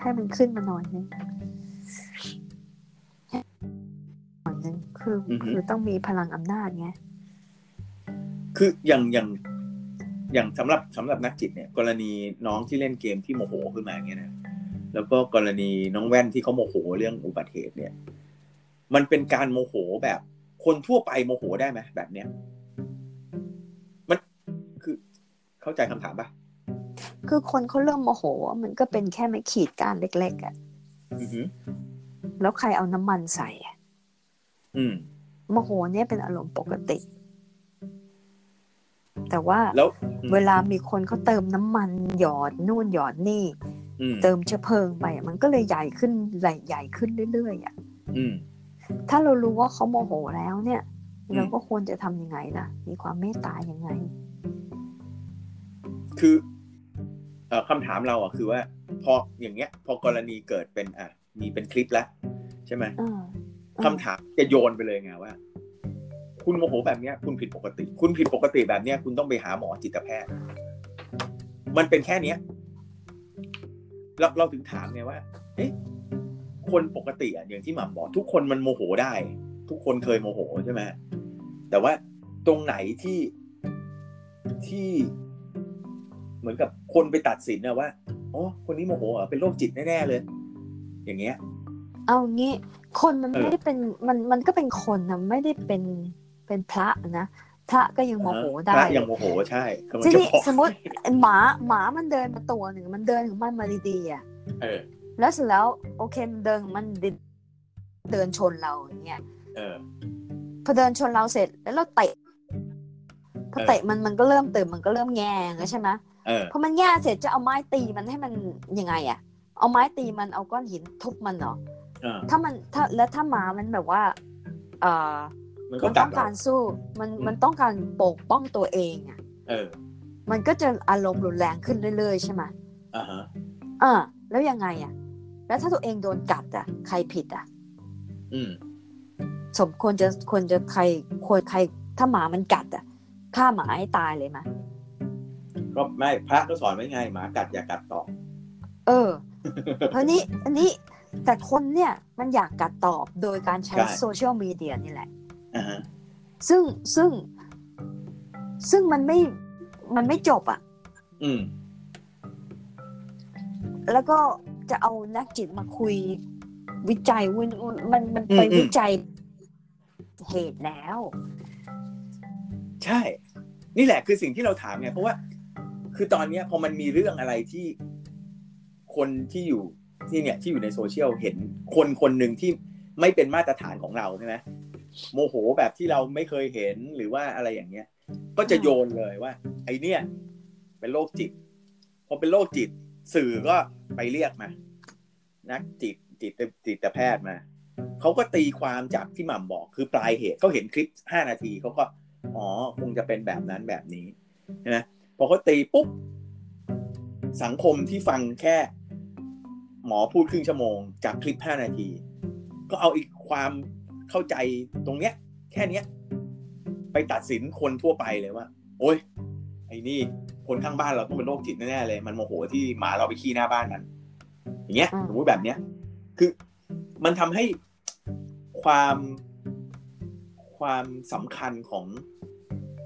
ให้มันขึ้นมาหน่อยนึงหน่อยนึงคืออคือต้องมีพลังอำนาจไงคืออย่างอย่าง อย่างสำหรับสำหรับนักจิตเนี่ยกรณีน้องที่เล่นเกมที่โมโหขึ้นมาอย่างเงี้ยนะแล้วก็กรณีน้องแว่นที่เขาโมโหเรื่องอุบัติเหตุเนี่ย มันเป็นการโมโหแบบคนทั่วไปโมโหได้ไหมแบบเนี้ยมันคือเข้าใจคำถามปะคือคนเขาเริ่มโมโหอะมันก็เป็นแค่ไม่ขีดการเล็กๆอะอือหือแล้วใครเอาน้ำมันใส่อะอืมโมโหเนี่ยเป็นอารมณ์ปกติ แต่ว่าแล้วอืมเวลามีคนเขาเติมน้ำมันหยอดนู่นหยอดนี่อืมเติมเชื้อเพลิงไปอะมันก็เลยใหญ่ขึ้นใหญ่ใหญ่ขึ้นเรื่อยๆอะอืมถ้าเรารู้ว่าเขาโมโหแล้วเนี่ยอืมเราก็ควรจะทำยังไงล่ะ มีความเมตตายังไง คือเอ่อคำถามเราอะคือว่า พออย่างเงี้ย พอกรณีเกิดเป็นอะมีเป็นคลิปแล้วใช่ไหมอ่าคำถามจะโยนไปเลยไงว่า คุณโมโหแบบเนี้ยคุณผิดปกติ คุณผิดปกติแบบเนี้ยคุณต้องไปหาหมอจิตแพทย์ มันเป็นแค่เนี้ยเราเราถึงถามไงว่าเอ๊ะคนปกติอะอย่างที่หม่ำบอกทุกคนมันโมโหได้ ทุกคนเคยโมโหใช่ไหมแต่ว่าตรงไหนที่ที่เหมือนกับคนไปตัดสินนะว่าอ๋อคนนี้โมโหเหรอเป็นโรคจิตแน่ๆเลย อย่างเงี้ย เอางี้ คนมันไม่ได้เป็นมันมันก็เป็นคนนะไม่ได้เป็น เป็นพระนะพระก็ยังโมโหได้พระยังโมโหใช่กำลังทีจะนี้บอกสมมติหมาหมามันเดินมาตัวหนึ่งมันเดินของมันมาดีๆอะเออแล้วเสร็จแล้วโอเคมันเดินของมันดิเดินชนเราอย่างเงี้ยเออพอเดินชนเราเสร็จแล้วเราเตะพอเออเตะมันมันก็เริ่มตื่นมันก็เริ่มแง่งแล้วใช่ไหมเออพอมันแง่เสร็จจะเอาไม้ตีมันให้มันยังไงอะ เอาไม้ตีมันเอาก้อนหินทุบมันเหรออ่าถ้ามันถ้าแล้วถ้าหมามันแบบว่า เอ่อ มันก็มันกัต้ดองเราการสู้ มันอืมมันต้องการปกป้องตัวเองอะเออ มันก็จะอารมณ์รุนแรงขึ้นเรื่อยๆใช่ไหมอ่าฮะอ่าแล้วยังไงอะ แล้วถ้าตัวเองโดนกัดอะ ใครผิดอะ อืมสมควรจะควรจะใครควรใครถ้าหมามันกัดอะฆ่าหมาให้ตายเลยไหมก็ไม่พระก็สอนไว้ไงหมากัดอย่ากัดต่อเออเพราะนี้อันนี้แต่คนเนี่ยมันอยากกัดตอบโดยการใช้ใช่โซเชียลมีเดียนี่แหละอ่าฮะ ซึ่งซึ่ง ซึ่งมันไม่มันไม่จบอะ อืม แล้วก็จะเอานักจิตมาคุยวิจัยมันมันมันไปอืมอืมวิจัยเหตุแล้ว ใช่ นี่แหละคือสิ่งที่เราถามไงเพราะว่า คือตอนเนี้ยพอมันมีเรื่องอะไรที่คนที่อยู่ที่เนี่ยที่อยู่ในโซเชียลเห็นคนคนหนึ่งที่ไม่เป็นมาตรฐานของเราใช่ไหม โมโหแบบที่เราไม่เคยเห็นหรือว่าอะไรอย่างเงี้ย ก็จะโยนเลยว่า ไอเนี่ย เป็นโรคจิตพอเป็นโรคจิต สื่อก็ไปเรียกมา นักจิตจิตจิตแพทย์มาเขาก็ตีความจากที่หม่ำบอก คือปลายเหตุเขาเห็นคลิปห้านาทีเขาก็อ๋อคงจะเป็นแบบนั้นแบบนี้ใช่ไหมพอเขาตีปุ๊บสังคมที่ฟังแค่ หมอพูดครึ่งชั่วโมง จากคลิปห้านาที ก็เอาอีกความ เข้าใจตรงเนี้ย แค่เนี้ย ไปตัดสินคนทั่วไปเลยว่า โอ้ยไอ้นี่คนข้างบ้านเราต้องเป็นโรคจิตแน่ๆเลย มันโมโหที่หมาเราไปขี้หน้าบ้านมัน อย่างเงี้ยอืมสมมติแบบเนี้ย คือมันทำให้ความความสำคัญของ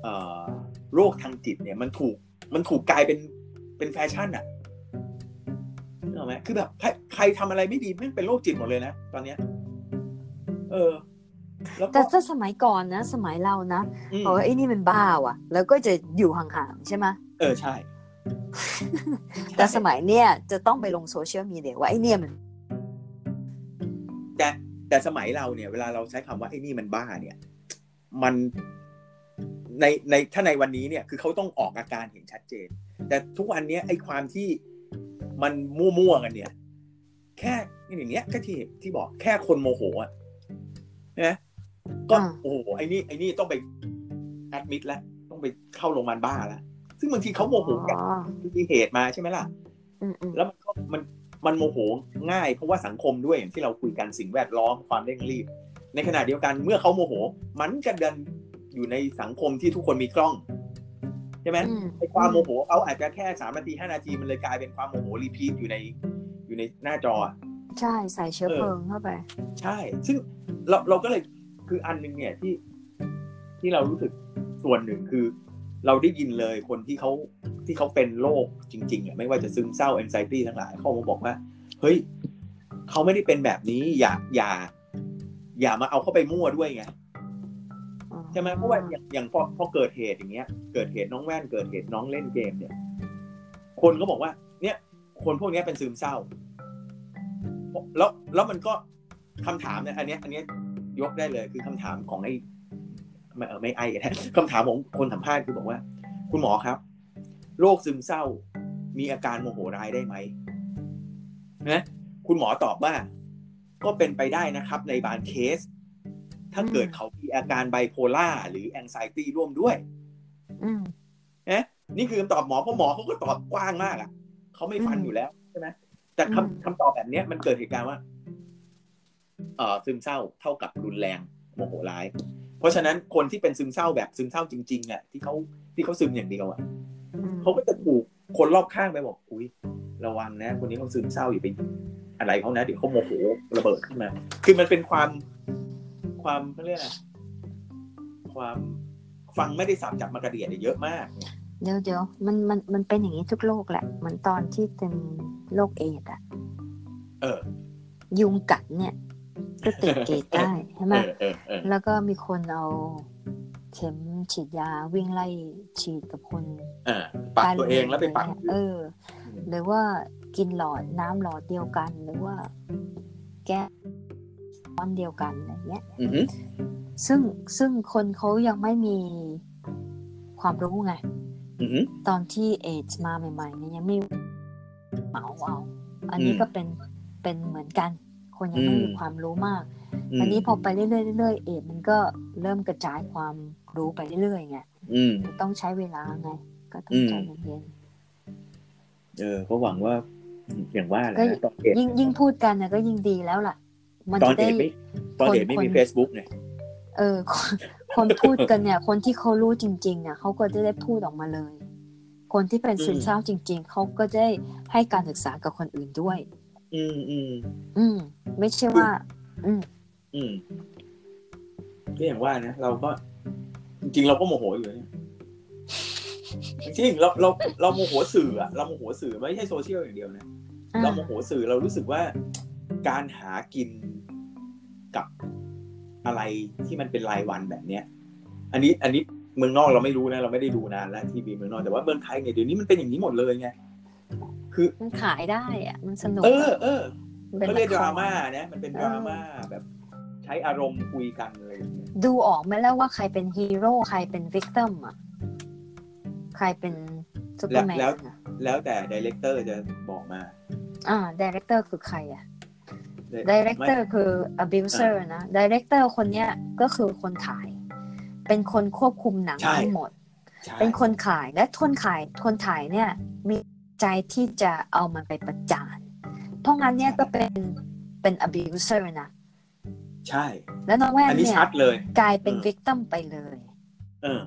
เอ่อโรคทางจิตเนี่ย มันถูกมันถูกกลายเป็นเป็นแฟชั่นอะนึกออกไหมคือแบบใครใครทำอะไรไม่ดีแม่งเป็นโรคจิตหมดเลยนะตอนเนี้ย เออ แล้วก็แต่ถ้าสมัยก่อนนะ สมัยเรานะอืมบอกว่าไอ้นี่มันบ้าว่ะ แล้วก็จะอยู่ห่างๆใช่ไหมเออใช่ แต่สมัยเนี้ยจะต้องไปลงโซเชียลมีเดียว่าไอ้เนี่ยมันแต่แต่สมัยเราเนี่ย เวลาเราใช้คำว่าไอ้นี่มันบ้าเนี่ย มันในในถ้าในวันนี้เนี่ย คือเขาต้องออกอาการเห็นชัดเจน แต่ทุกวันเนี้ยไอ้ความที่มันมั่วๆกันเนี่ย แค่อย่างเงี้ยก็ที่ที่บอกแค่คนโมโหอะนะ ก็อ่าโอ้โหไอ้นี่ไอ้นี่ต้องไปแอดมิดแล้วต้องไปเข้าโรงพยาบาลบ้าแล้วซึ่งบางทีเขาโมโหอ๋จากอที่เหตุมาใช่ไหมล่ะอืมอืมแล้วมันก็มันมันโมโหง่ายเพราะว่าสังคมด้วยอย่างที่เราคุยกันสิ่งแวดล้อมความเร่งรีบ ในขณะเดียวกันเมื่อเขาโมโห มันก็ดันอยู่ในสังคมที่ทุกคนมีกล้องใช่ไหมอืมไอ้ความโมโหเขาอาจจะแค่สามนาทีห้านาทีมันเลยกลายเป็นความโมโหรีพีทอยู่ในอยู่ในหน้าจออะใช่ใส่เชื้อเออเพลิงเข้าไป ใช่ ซึ่งเราเราก็เลย คืออันหนึงเนี่ยที่ที่เรารู้สึกส่วนหนึ่งคือ เราได้ยินเลยคนที่เขาที่เขาเป็นโรคจริงๆอะไม่ว่าจะซึมเศร้า anxiety ทั้งหลายเขามาบอกว่า เฮ้ยเขาไม่ได้เป็นแบบนี้ อย่าอย่า อย่ามาเอาเข้าไปมั่วด้วยไงใช่ไหมเพราะว่าอย่างอย่างพอพอเกิดเหตุอย่างเงี้ย เกิดเหตุน้องแว่นเกิดเหตุน้องเล่นเกมเนี่ย คนก็บอกว่า เนี่ย คนพวกเนี้ยเป็นซึมเศร้าแล้วแล้วมันก็คำถามเนี่ยอันเนี้ยอันเนี้ ยยกได้เลย คือคำถามของไอ้ไม่เออไม่ไอ้นะคำถามของคนสัมภาษณ์คือบอกว่า คุณหมอครับโรคซึมเศร้า มีอาการโมโหร้ายได้ไหมนะคุณหมอตอบว่า ก็เป็นไปได้นะครับ ในบางเคส ถ้าเกิดเขามีอาการไบโพล่าหรือแองไซตี้ร่วมด้วยอืมนะนี่คือคำตอบหมอเพราะหมอเขาก็ตอบกว้างมากอะเขาไม่ฟันอืมอยู่แล้วใช่ไหมแต่อืมคำคำตอบแบบเนี้ยมันเกิดเหตุการณ์ว่าเอ่อ ซึมเศร้าเท่ากับรุนแรงโมโหร้าย เพราะฉะนั้นคนที่เป็นซึมเศร้าแบบซึมเศร้าจริงๆอะที่เขาที่เขาซึมอย่างเดียวอะอืมเขาก็จะถูกคนรอบข้างไปบอกอุ้ยระวังนะ คนนี้เขาซึมเศร้าอย่าไปอะไรเขานะเดี๋ยวเขาโมโหระเบิดขึ้นมา คือมันเป็นความความเขาเรียกอะไรความฟังไม่ได้สับจับมากระเดียดเนี่ยเยอะมากเดี๋ยวเดี๋ยวมันมันมันเป็นอย่างนี้ทุกโรคแหละเหมือนตอนที่เป็นโรคเอดส์อะเออ ยุงกัดเนี่ย ก็ติดเอดส์ได้ใช่ไหมเออเออเออแล้วก็มีคนเอาเข็มฉีดยาวิ่งไล่ฉีดกับคนอ่าปักตัวเองแล้วไปปักเออ หรือว่ากินหลอดน้ำหลอดเดียวกันหรือว่า แก้ก้อนเดียวกันอะไรเงี้ยอือหือซึ่งซึ่งคนเขายังไม่มีความรู้ไงอือหือตอนที่เอดส์มาใหม่ๆเนี่ยยังไม่เหมาเอา อันนี้อืมก็เป็นเป็นเหมือนกัน คนยังไม่อืมมีความรู้มากมอันนี้พอไปเรื่อยๆเรื่อยๆเอดมันก็เริ่มกระจายความรู้ไปเรื่อยๆไงอืมมันต้องใช้เวลาไง ก็ต้ออืงมใจเย็นเออก็หวังว่าอย่างว่าแหละก็นะตอนเด็กๆยิ่งยิ่งพูดกันนะก็ยิ่งดีแล้วล่ะ มันตอนจะได้เด็กไม่ตอนเด็กไม่คนมีคน Facebook ไงเออคนคนพูดกันเนี่ย คนที่เขารู้จริงๆอะเขาก็จะได้พูดออกมาเลย คนที่เป็นซึมเศร้าจริง ๆเขาก็จะได้ให้การศึกษากับคนอื่นด้วย อืมอืมอืม ไม่ใช่ว่า อืม อืมก็อย่างว่านะเราก็ จริงๆเราก็โมโหอยู่เนี่ยจริงๆเราเราเราโมโหสื่ออะเราโมโหสื่อไม่ใช่โซเชียลอย่างเดียวนะอ่าเราโมโหสื่อเรารู้สึกว่า การหากินกับอะไรที่มันเป็นรายวันแบบเนี้ย อันนี้อันนี้เมืองนอกเราไม่รู้นะ เราไม่ได้ดูนานแล้วทีวีเมืองนอกแต่ว่าเมืองไทยเนี่ยเดี๋ยวนี้มันเป็นอย่างนี้หมดเลยไง คือมันขายได้อะมันสนุก เอออะเออมันเป็นเขาเรียกละครดราม่านะมันเป็นดราม่าแบบใช้อารมณ์คุยกันอะไรอย่างเงี้ยดูออกไหมแล้วว่าใครเป็นฮีโร่ใครเป็น victim อะใครเป็นซูเปอร์แมนอะแล้วแต่ director จะบอกมา อ่า director คือใครอะ director คือ abuser นะ director คนเนี้ยก็คือคนถ่าย เป็นคนควบคุมหนังใช่ทั้งหมดใช่เป็นคนขายและคนขายคนถ่ายเนี่ยมี ใจที่จะเอามันไปประจาน เพราะงั้นเนี่ยก็เป็นเป็น abuser นะ ใช่ แล้วน้องแว่นอันนี้เนี่ยชัดเลยกลายเป็นเออ victim ไปเลย เออ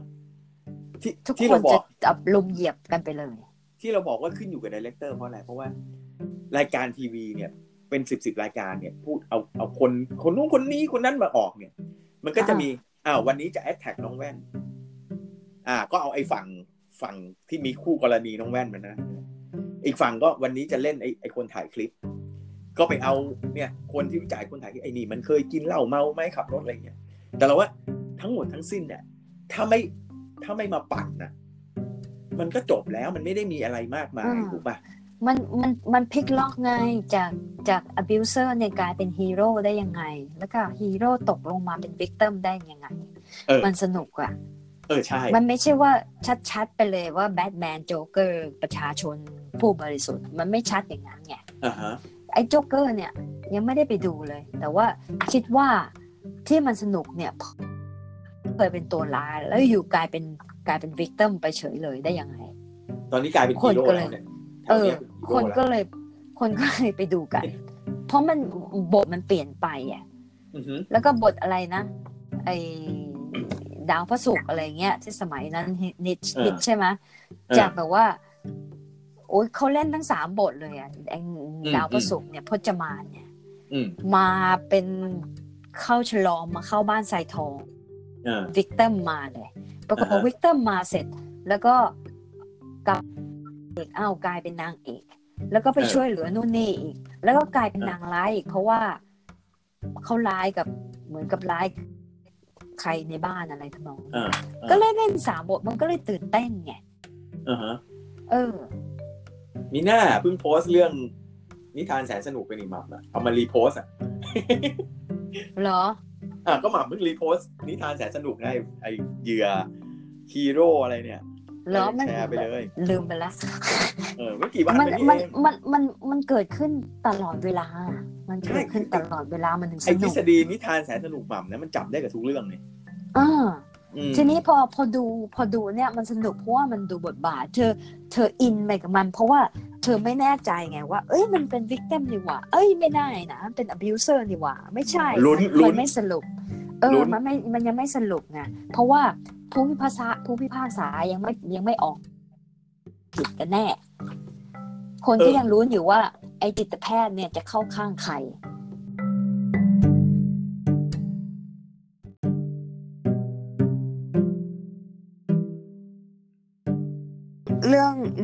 ที่ทุกที่คเรานบอจะกจับลุมเหยียบกันไปเลย ที่เราบอกว่าขึ้นอยู่กับ director เพราะอะไร เพราะว่า รายการทีวีเนี่ย เป็นสิบสิบรายการเนี่ย พูดเอาเอาคนคนนู้นคนนี้คนนั้นมาออกเนี่ย มันก็จะอ่ามีมีอ้าววันนี้จะแอดแท็กน้องแว่น อ่า ก็เอาไอ้ฝั่งฝั่งที่มีคู่กรณีน้องแว่นมานะ อีกฝั่งก็วันนี้จะเล่นไอ้ไอ้คนถ่ายคลิป ก็ไปเอาเนี่ยคนที่วิจารณ์คนถ่ายคลิปไอ้นี่มันเคยกินเหล้าเมาไหมขับรถอะไรเงี้ยแต่เราว่าทั้งหมดทั้งสิ้นเนี่ยถ้าไม่ถ้าไม่มาปั่นนะมันก็จบแล้วมันไม่ได้มีอะไรมากมายอ่าถูกปะมันมันมันพลิกล็อกไงจากจาก abuser เนี่ยกลายเป็นฮีโร่ได้ยังไง แล้วก็ฮีโร่ตกลงมาเป็น victim ได้ยังไงเออมันสนุกอะเออใช่ มันไม่ใช่ว่าชัดๆ ไปเลยว่าแบทแมนโจ๊กเกอร์ประชาชน ผู้บริสุทธิ์มันไม่ชัดอย่างนั้นไงอ่าฮะไอ้โจ๊กเกอร์เนี่ยยังไม่ได้ไปดูเลย แต่ว่าคิดว่าที่มันสนุกเนี่ยเคยเป็นตัวร้ายแล้วอยู่กลายเป็นกลายเป็นวิกติมไปเฉยเลยได้ยังไง ตอนนี้กลายเป็นคนฮีโร่ก็เลยแล้วเนี่ยแถเอวอเนี้ยเป็นฮีคโร่นแล้วก็เลย คนก็เลยไปดูกัน เพราะมันบทมันเปลี่ยนไปอะอือฮึแล้วก็บทอะไรนะ ไอ้ดาวพระศุกร์อะไรเงี้ย ที่สมัยนั้นฮิตฮิตใช่ไหมจากแบบว่าโอ้ยเขาเล่นทั้งสามบทเลยอะไอ้ดาวพระศุกร์เนี่ยพจมานเนี่ยอืมมาเป็นเข้าฉลอมมาเข้าบ้านทรายทองอ่าวิกเตอร์มาเลยปรากฏพออ่าฮะวิกเตอร์มาเสร็จ แล้วก็กลับเอกอ้าวกลายเป็นนางเอก แล้วก็ไปช่วยเหลือนู่นนี่อีก แล้วก็กลายเป็นนางร้ายอีกเพราะว่าเขาร้ายกับเหมือนกับร้ายใครในบ้านอะไรทำนองนี้อ่าก็เลยเล่นสามบทมันก็เลยตื่นเต้นไงอ่าฮะเออ มีหน้าเพิ่งโพสต์เรื่องนิทานแสนสนุกเป็นอีกหมับอะเอามารีโพสต์อะเหรอ อะก็หมับเพิ่งรีโพสต์นิทานแสนสนุกไงไอเหยื่อฮีโร่อะไรเนี่ยเหรอมันแชร์ไปเลย ลืมไปละเออไม่กี่วันมันมานี้มันเองมันมันมันเกิดขึ้นตลอดเวลา มันเกิดขึ้นตลอดเวลามันถึงสไอทนุฤกษฎีนิทานแสนสนุกหม่ำเนี่ยมันจับได้กับทุกเรื่องเลยอ่าอืม ทีนี้พอพอดูพอดูเนี่ยมันสนุกเพราะว่ามันดูบทบาท เธอเธออินไปกับมัน เพราะว่าเธอไม่แน่ใจไงว่า เอ้ยมันเป็นวิกเต m นี่หว่า เอ้ยไม่ได้นะเป็น abuser นี่หว่า ไม่ใช่ลุ้นมัลุ้มันนไม่สรุป เอลุ้อนมันไม่มันยังไม่สรุปไงเพราะว่าผู้พิพากษาผู้พิพากษายังไม่ยังไม่ออกผิดกันแน่ คนก็ยังรู้นอยู่ว่า ไอ้จิตแพทย์เนี่ยจะเข้าข้างใคร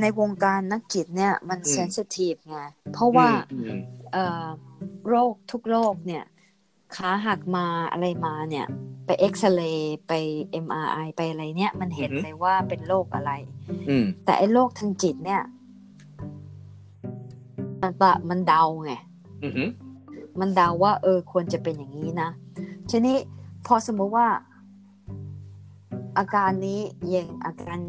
ในวงการนักจิตเนี่ยมันอืมเซนซิทีฟไงเพราะว่าอืมเอ่อโรคทุกโรคเนี่ยขาหักมาอะไรมาเนี่ย ไปเอ็กซเรย์ไป MRI ไปอะไรเนี่ย มันเห็นอือฮึเลยว่าเป็นโรคอะไรอืมแต่ไอ้โรคทางจิตเนี่ยมันปะมันเดาไงอือหือมันเดาว่า เออควรจะเป็นอย่างนี้นะทีนี้พอสมมติว่า อาการนี้อย่างอาการ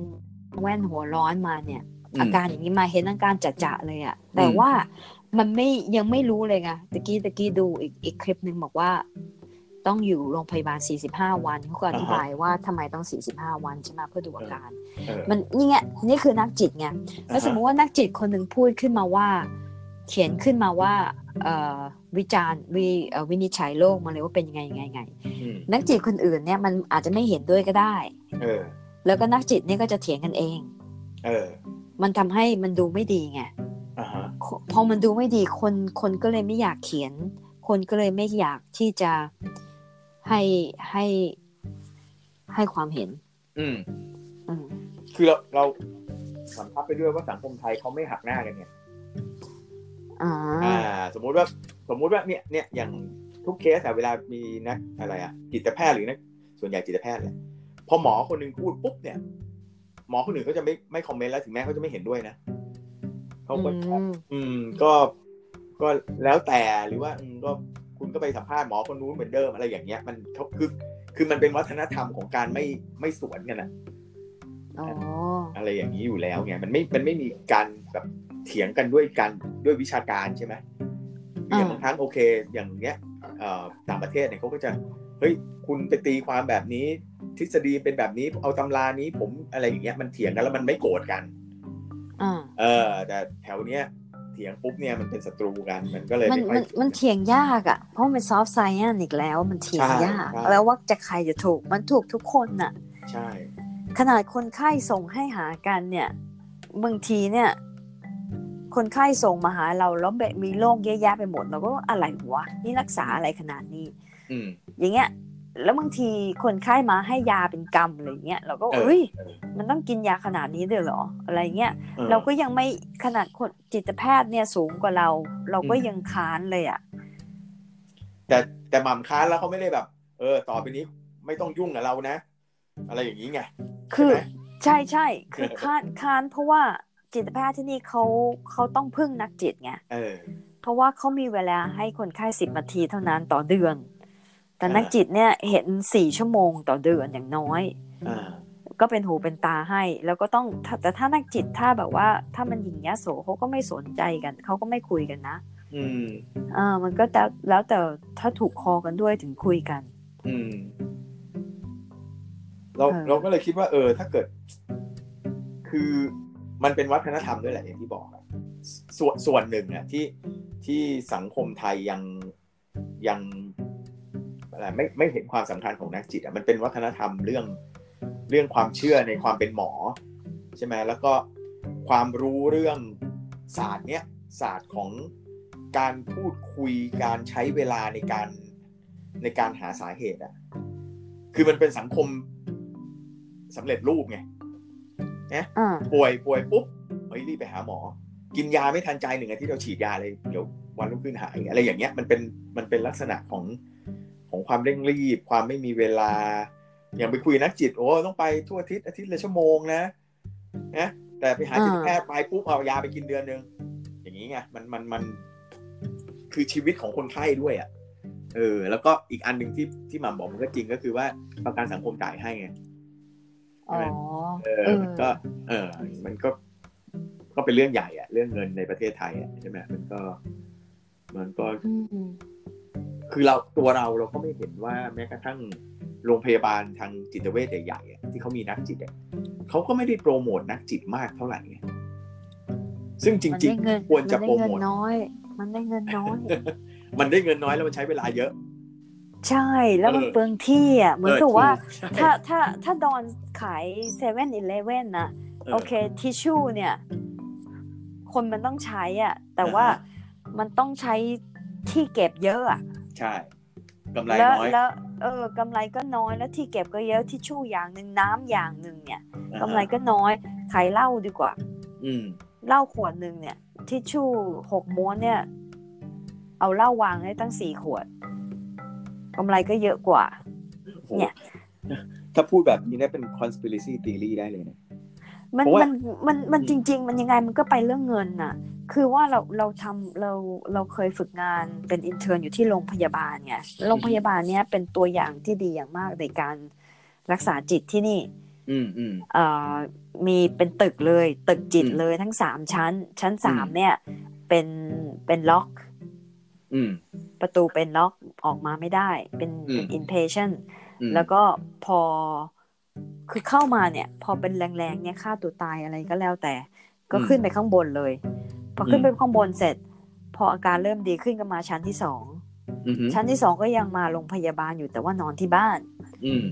แว่นหัวร้อนมาเนี่ยอืมอาการอย่างนี้มาเห็นอาการจะๆเลยอะแต่ว่ามันไม่ยังไม่รู้เลยไงตะกี้ตะกี้ดูอีกอีกคลิปหนึ่งบอกว่า ต้องอยู่โรงพยาบาล 45 วันเขาก็อธิบายว่าทำไมต้อง 45 วันใช่ไหมเพื่อดูอาการเออมันนี่ไงนี่คือนักจิตไงแล้วสมมติว่านักจิตคนหนึ่งพูดขึ้นมาว่า เขียนขึ้นมาว่าเอ่อวิจารณ์วิเอ่อวินิจฉัยโลกมาเลยว่าเป็นยังไงยังไงยังไงอืมนักจิตคนอื่นเนี่ยมันอาจจะไม่เห็นด้วยก็ได้เออ แล้วก็นักจิตเนี่ยก็จะเถียงกันเอง เออ มันทำให้มันดูไม่ดีไงอ่าฮะพอมันดูไม่ดีคนคนก็เลยไม่อยากเขียน คนก็เลยไม่อยากที่จะให้ให้ให้ความเห็น อืมอืมคือเราเราสัมพับไปด้วยว่าสังคมไทยเขาไม่หักหน้ากันเนี่ยอ่าอ่า สมมุติว่า สมมุติว่าเนี่ยเนี่ยอย่างทุกเคสอะเวลามีนักอะไรอะจิตแพทย์หรือนักส่วนใหญ่จิตแพทย์แหละ พอหมอคนหนึ่งพูดปุ๊บเนี่ย หมอคนอื่นก็จะไม่ไม่คอมเมนต์แล้วถึงแม้เขาจะไม่เห็นด้วยนะเขาก็อืมอืมก็ก็แล้วแต่หรือว่าอืมก็คุณก็ไปสัมภาษณ์หมอคนนู้นเหมือนเดิมอะไรอย่างเงี้ย มันเขาคือคือมันเป็นวัฒนธรรมของการไม่ไม่สวนกันอะอ๋ออะไรอย่างนี้อยู่แล้วไงมันไม่มันไม่มีการแบบเถียงกันด้วยการด้วยวิชาการใช่ไหมอย่างบางครั้งโอเค อย่างเนี้ยเอ่อต่างประเทศเนี่ยเขาก็จะเฮ้ยคุณไปตีความแบบนี้ ทฤษฎีเป็นแบบนี้เอาตำรานี้ผมอะไรอย่างเงี้ยมันเถียงกันแล้วมันไม่โกรธกันอ่าเออ แต่แถวเนี้ยเถียงปุ๊บเนี่ยมันเป็นศัตรูกันมันก็เลยมันไม่ค่อมัยนมันเถียงยากอะ เพราะมันซอฟต์ไซแอนอีกแล้วมันเถียงใช่ยากใช่แล้วว่าจะใครจะถูกมันถูกทุกคนน่ะ ใช่ ขนาดคนไข้ส่งให้หากันเนี่ยบางทีเนี่ย คนไข้ส่งมาหาเราแล้วแบบมีโรคเยอะแยะไปหมดเราก็ว่าอะไรวะนี่รักษาอะไรขนาดนี้อืมอย่างเงี้ย แล้วบางทีคนไข้มาให้ยาเป็นกรรมอะไรเงี้ยเราก็เออเฮ้ยเออมันต้องกินยาขนาดนี้ด้วยเหรออะไรเงี้ยออเราก็ยังไม่ขนาดคนจิตแพทย์เนี่ยสูงกว่าเรา เราก็อืมยังค้านเลยอะแต่แต่หม่ำค้านแล้วเขาไม่ได้แบบ เออ ต่อไปนี้ไม่ต้องยุ่งกับเรานะ อะไรอย่างนี้ไงคือใช่ไหมใช่ใช่คือค้านค้านเพราะว่าจิตแพทย์ที่นี่เขาเขาต้องพึ่งนักจิตไงเออเพราะว่าเขามีเวลาให้คนไข้สิบนาทีเท่านั้นต่อเดือน แต่อ่านันักจิตเนี่ยเห็นสี่ชั่วโมงต่อเดือนอย่างน้อยอ่าก็เป็นหูเป็นตาให้ แล้วก็ต้องถ้าแต่ถ้านักจิตถ้าแบบว่า ถ้ามันหญิงยะโสเขาก็ไม่สนใจกันเขาก็ไม่คุยกันนะ อืมอ่ามันก็แต่แล้วแต่ถ้าถูกคอกันด้วยถึงคุยกัน อืม เราเออเราก็เลยคิดว่า เออ ถ้าเกิด คือมันเป็นวัฒนธรรมด้วยแหละอย่างที่บอกอะส่วนส่วนหนึ่งอะที่ที่สังคมไทยยังยังอะ ไรไม่ไม่เห็นความสำคัญของนักจิตอะมันเป็นวัฒนธรรมเรื่องเรื่องความเชื่อในความเป็นหมอใช่ไหมแล้วก็ความรู้เรื่องศาสตร์เนี้ยศาสตร์ของการพูดคุยการใช้เวลาในการในการหาสาเหตุอะคือมันเป็นสังคมสำเร็จรูปไงอ่าป่วยป่วยปุ๊บเฮ้ยรีบไปหาหมอ กินยาไม่ทันใจหนึ่งอาทิตย์เราฉีดยาเลยเดี๋ยววันรุ่งขึ้นหายอะไรอย่างเงี้ยมันเป็นมันเป็นลักษณะของ ของความเร่งรีบ ความไม่มีเวลา อย่างไปคุยนักจิต โอ้ต้องไปทั่วอาทิตย์อาทิตย์ละชั่วโมงนะนะแต่ไปหาจิตแพทย์ไปปุ๊บเอายาไปกินเดือนหนึ่งอย่างนี้ไงมันมันมันคือชีวิตของคนไข้ด้วยอะเออ แล้วก็อีกอันหนึ่งที่ที่หม่ำบอกมันก็จริงก็คือว่าประกันสังคมจ่ายให้ไงอ๋อเออมันก็ เออ มันก็ ก็เป็นเรื่องใหญ่อะเรื่องเงินในประเทศไทยอะใช่ไหมมันก็ มันก็อืม คือเราตัวเราเราก็ไม่เห็นว่าแม้กระทั่งโรงพยาบาลทางจิตเวชใหญ่ๆอะที่เขามีนักจิตอะเขาก็ไม่ได้โปรโมทนักจิตมากเท่าไหร่ไงซึ่งจมันริได้งเงินๆควรจะมันโปรได้เงิโมนทน้อย มันได้เงินน้อย มันได้เงินน้อยแล้วมันใช้เวลาเยอะ ใช่แล้วมันเออเปลืองที่อะเหมือนกับว่าถูใช่ถ้าถ้าถ้าดอนขายเซเว่นอีเลเว่นนะเออโอเคทิชชู่เนี่ย คนมันต้องใช้อะ แต่ว่าอ่าฮะมันต้องใช้ที่เก็บเยอะอะ ใช่กำไรแล้วน้อยแล้วเออกำไรก็น้อยแล้วที่เก็บก็เยอะทิชชู่อย่างหนึ่งน้ำอย่างหนึ่งเนี่ยอ่าฮะกำไรก็น้อยขายเหล้าดีกว่า อืมเหล้าขวดหนึ่งเนี่ยทิชชู่หกม้วนเนี่ย เอาเหล้าวางได้ตั้งสี่ขวดกำไรก็เยอะกว่า เนี่ย ถ้าพูดแบบนี้ได้เป็น conspiracy theory ได้เลยนะ มันเพราะว่ามันมันมันอืมจริง ๆ มันยังไงมันก็ไปเรื่องเงินน่ะ คือว่าเราเราทำเราเราเคยฝึกงานเป็น intern อยู่ที่โรงพยาบาลไงโรงพยาบาลเนี้ยเป็นตัวอย่างที่ดีอย่างมากในการรักษาจิตที่นี่ อืมอืมเอ่อมีเป็นตึกเลย ตึกจิตอืมเลยทั้งสามชั้น ชั้นสามอืมเนี่ย เป็นเป็นล็อก อืม ประตูเป็นล็อกออกมาไม่ได้ เป็นอืมเป็น inpatient อืมแล้วก็พอ คือเข้ามาเนี่ย พอเป็นแรงๆเนี่ยฆ่าตัวตายอะไรก็แล้วแต่ ก็ขึ้นไปข้างบนเลย พอขึ้นไปข้างบนเสร็จ พออาการเริ่มดีขึ้นก็มาชั้นที่สองอืมอืมชั้นที่สองก็ยังมาโรงพยาบาลอยู่แต่ว่านอนที่บ้าน อืม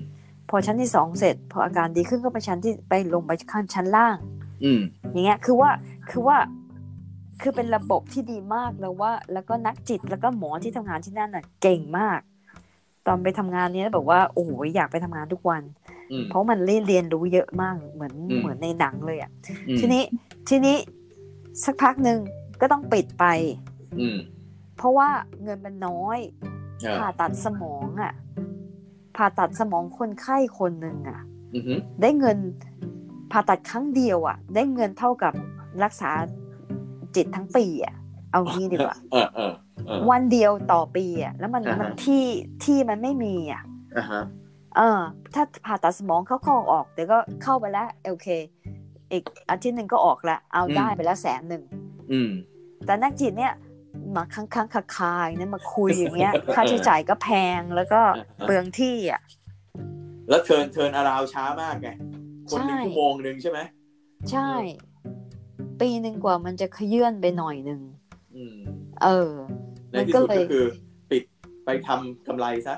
พอชั้นที่สองเสร็จ พออาการดีขึ้นก็ไปชั้นที่ไปลงไปขั้นชั้นล่าง อืมอย่างเงี้ยคือว่าคือว่าคือเป็นระบบที่ดีมากแล้วว่า แล้วก็นักจิตแล้วก็หมอที่ทำงานที่นั่นน่ะ เก่งมาก ตอนไปทำงานเนี้ยบอกว่าโอ้โหอยากไปทำงานทุกวันอืม เพราะมันเรียนเรียนรู้เยอะมากเหมือนอืมเหมือนในหนังเลยอะอืมทีนี้ทีนี้สักพักหนึ่งก็ต้องปิดไปอืมเพราะว่าเงินมันน้อยอ่าผ่าตัดสมองอะผ่าตัดสมองคนไข้คนหนึ่งอะอืมอืมได้เงินผ่าตัดครั้งเดียวอะ ได้เงินเท่ากับรักษาจิตทั้งปีอะ เอางี้ดีกว่าเออเออเออวันเดียวต่อปีอะ แล้วมันอ่าฮะมันที่ที่มันไม่มีอะอ่าฮะ เออ ถ้าผ่าตัดสมองเขาเข้าออกเดี๋ยวก็เข้าไปแล้วโอเค อีกอาทิตย์หนึ่งก็ออกแล้วเอาได้ไปแล้วแสนหนึ่งอืมแต่นักจิตเนี่ยมาค้างค้างคาคาอย่างนี้มาคุยอย่างเงี้ย ค่าใช้จ่ายก็แพงแล้วก็เปลืองที่อะ แล้วเทิร์นเทิร์นอาราวช้ามากไง คนหนึ่งใช่ชั่วโมงหนึ่งใช่ไหม ใช่ ปีหนึ่งกว่ามันจะขยื่นไปหน่อยหนึ่งอืมเออในมันที่ก็สุดเลยก็คือ ปิดไปทำกำไรซะ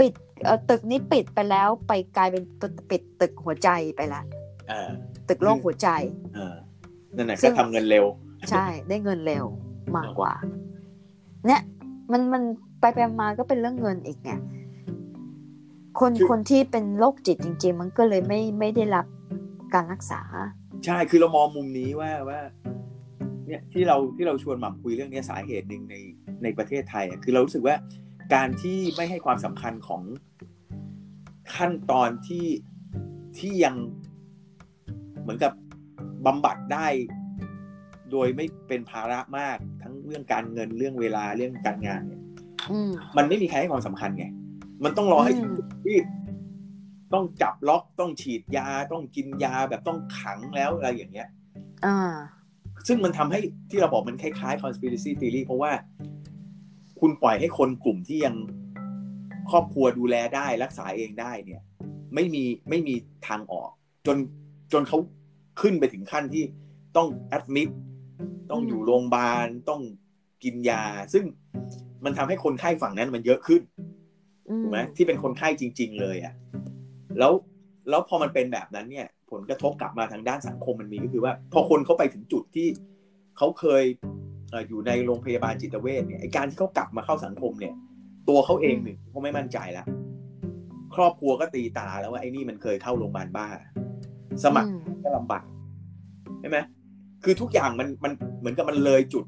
ปิดเอ่อ ตึกนี้ปิดไปแล้วไปกลายเป็นตึกปิดตึกหัวใจไปละเออตึกโรคหัวใจเออนั่นแหละซึ่ก็งทำเงินเร็ว ใช่ได้เงินเร็วมากกว่า เนี่ยมันมันไปไปมาก็เป็นเรื่องเงินอีกไงคนคือคนที่เป็นโรคจิตจริง ๆ มันก็เลยไม่ไม่ได้รับการรักษา ใช่คือเรามองมุมนี้ว่าว่า เนี่ยที่เราที่เราชวนหม่ำคุยเรื่องเนี้ยสาเหตุหนึ่งในในประเทศไทยอะคือเรารู้สึกว่า การที่ไม่ให้ความสำคัญของขั้นตอนที่ที่ยังเหมือนกับบำบัดได้ โดยไม่เป็นภาระมากทั้งเรื่องการเงินเรื่องเวลาเรื่องการงานเนี่ยอืมมันไม่มีใครให้ความสำคัญไง มันต้องรอให้ถึงอืมจุดที่ต้องจับล็อกต้องฉีดยาต้องกินยาแบบต้องขังแล้วอะไรอย่างเงี้ยอ่าซึ่งมันทำให้ที่เราบอกมันคล้ายๆ conspiracy theory เพราะว่า คุณปล่อยให้คนกลุ่มที่ยังครอบครัวดูแลได้รักษาเองได้เนี่ย ไม่มีไม่มีทางออก จนจนเขาขึ้นไปถึงขั้นที่ต้องแอดมิดต้องอยู่โรงพยาบาลต้องกินยา ซึ่งมันทำให้คนไข้ฝั่งนั้นมันเยอะขึ้นอืมถูกไหมที่เป็นคนไข้จริง ๆ เลยอะ่ะแล้วแล้วพอมันเป็นแบบนั้นเนี่ย ผลกระทบกลับมาทางด้านสังคมมันมีก็คือว่า พอคนเขาไปถึงจุดที่เขาเคยเอ่ออยู่ในโรงพยาบาลจิตเวชเนี่ยไอการที่เขากลับมาเข้าสังคมเนี่ย ตัวเขาเองหนึ่งเขาไม่มั่นใจแล้วครอบครัวก็ตีตาแล้วว่าไอ้นี่มันเคยเข้าโรงพยาบาลบ้า สมัครอืมก็ลำบากใช่ไหมคือทุกอย่างมันมันเหมือนกับมันเลยจุด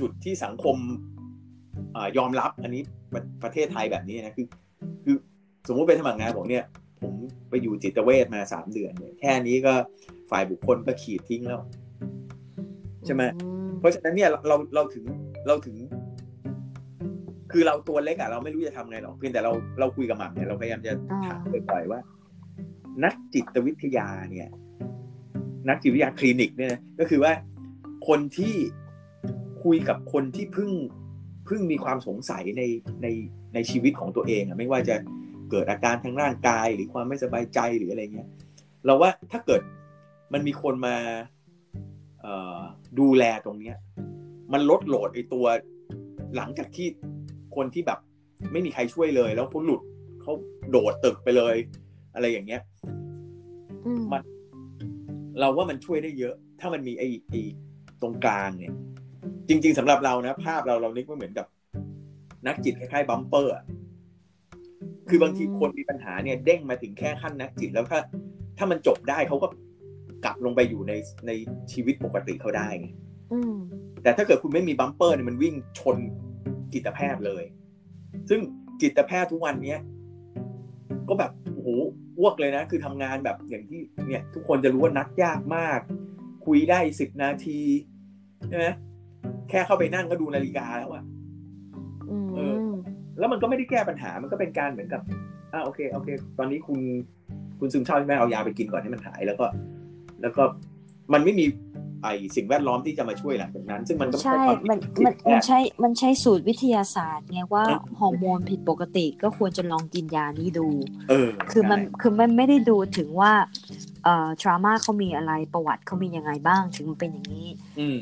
จุดที่สังคมอายอมรับอันนี้ประประเทศไทยแบบนี้นะคือ คือสมมุติไปสมัครงานบอกเนี่ย ผมไปอยู่จิตเวชมาสามเดือนเนี่ยแค่นี้ก็ฝ่ายบุคคลก็ขีดทิ้งแล้ว ใช่ไหมอืม เพราะฉะนั้นเนี่ยเราเราถึงเราถึง คือเราตัวเล็กอะเราไม่รู้จะทำไงหรอกเพียงแต่เราเราคุยกับหม่ำเนี่ยเราพยายามจะถามบ่อยๆว่า นักจิตวิทยาเนี่ย นักจิตวิทยาคลินิกเนี่ยนะก็คือว่าคนที่คุยกับคนที่เพิ่งเพิ่งมีความสงสัยในในในชีวิตของตัวเองอะไม่ว่าจะเกิดอาการทางร่างกายหรือความไม่สบายใจหรืออะไรเงี้ย เราว่าถ้าเกิดมันมีคนมาเอ่อ ดูแลตรงเนี้ย มันลดโหลดไอตัวหลังจากที่คนที่แบบ ไม่มีใครช่วยเลย แล้วเขาหลุดเขาโดดตึกไปเลย อะไรอย่างเงี้ยอืมมันเราว่ามันช่วยได้เยอะ ถ้ามันมีไอ้ไอ้ตรงกลางเนี่ย จริง ๆสำหรับเรานะ ภาพเราเรานึกว่าเหมือนกับ นักจิตคล้ายๆบัมเปอร์อะคือบางทีคนมีปัญหาเนี่ย เด้งมาถึงแค่ขั้นนักจิตแล้วถ้า ถ้ามันจบได้เขาก็ กลับลงไปอยู่ในในชีวิตปกติเขาได้ไงอืมแต่ถ้าเกิดคุณไม่มีบัมเปอร์เนี่ยมันวิ่งชนจิตแพทย์เลย ซึ่งจิตแพทย์ทุกวันเนี้ยก็แบบโอ้โหอ้วกเลยนะ คือทำงานแบบอย่างที่เนี่ย ทุกคนจะรู้ว่านัดยากมาก คุยได้สิบนาทีใช่ไหมแค่เข้าไปนั่งก็ดูนาฬิกาแล้วอะอืมเออ แล้วมันก็ไม่ได้แก้ปัญหา มันก็เป็นการเหมือนกับอ่าโอเค โอเค ตอนนี้คุณคุณซึมเศร้าใช่ไหมเอายาไปกินก่อนให้มันหาย แล้วก็ แล้วก็มันไม่มีไอสิ่งแวดล้อมที่จะมาช่วยหลังจากนั้น ซึ่งมันก็ใช่ความมันผิดมันแพมันทย์ใช้มันใช้สูตรวิทยาศาสตร์ไงว่าเออฮอร์โมนผิดปกติก็ควรจะลองกินยานี้ดู เออ คือมันใช่คือมันไม่ได้ดูถึงว่าเอ่อทรามาเขามีอะไรประวัติเขามียังไงบ้างถึงมันเป็นอย่างนี้ อืม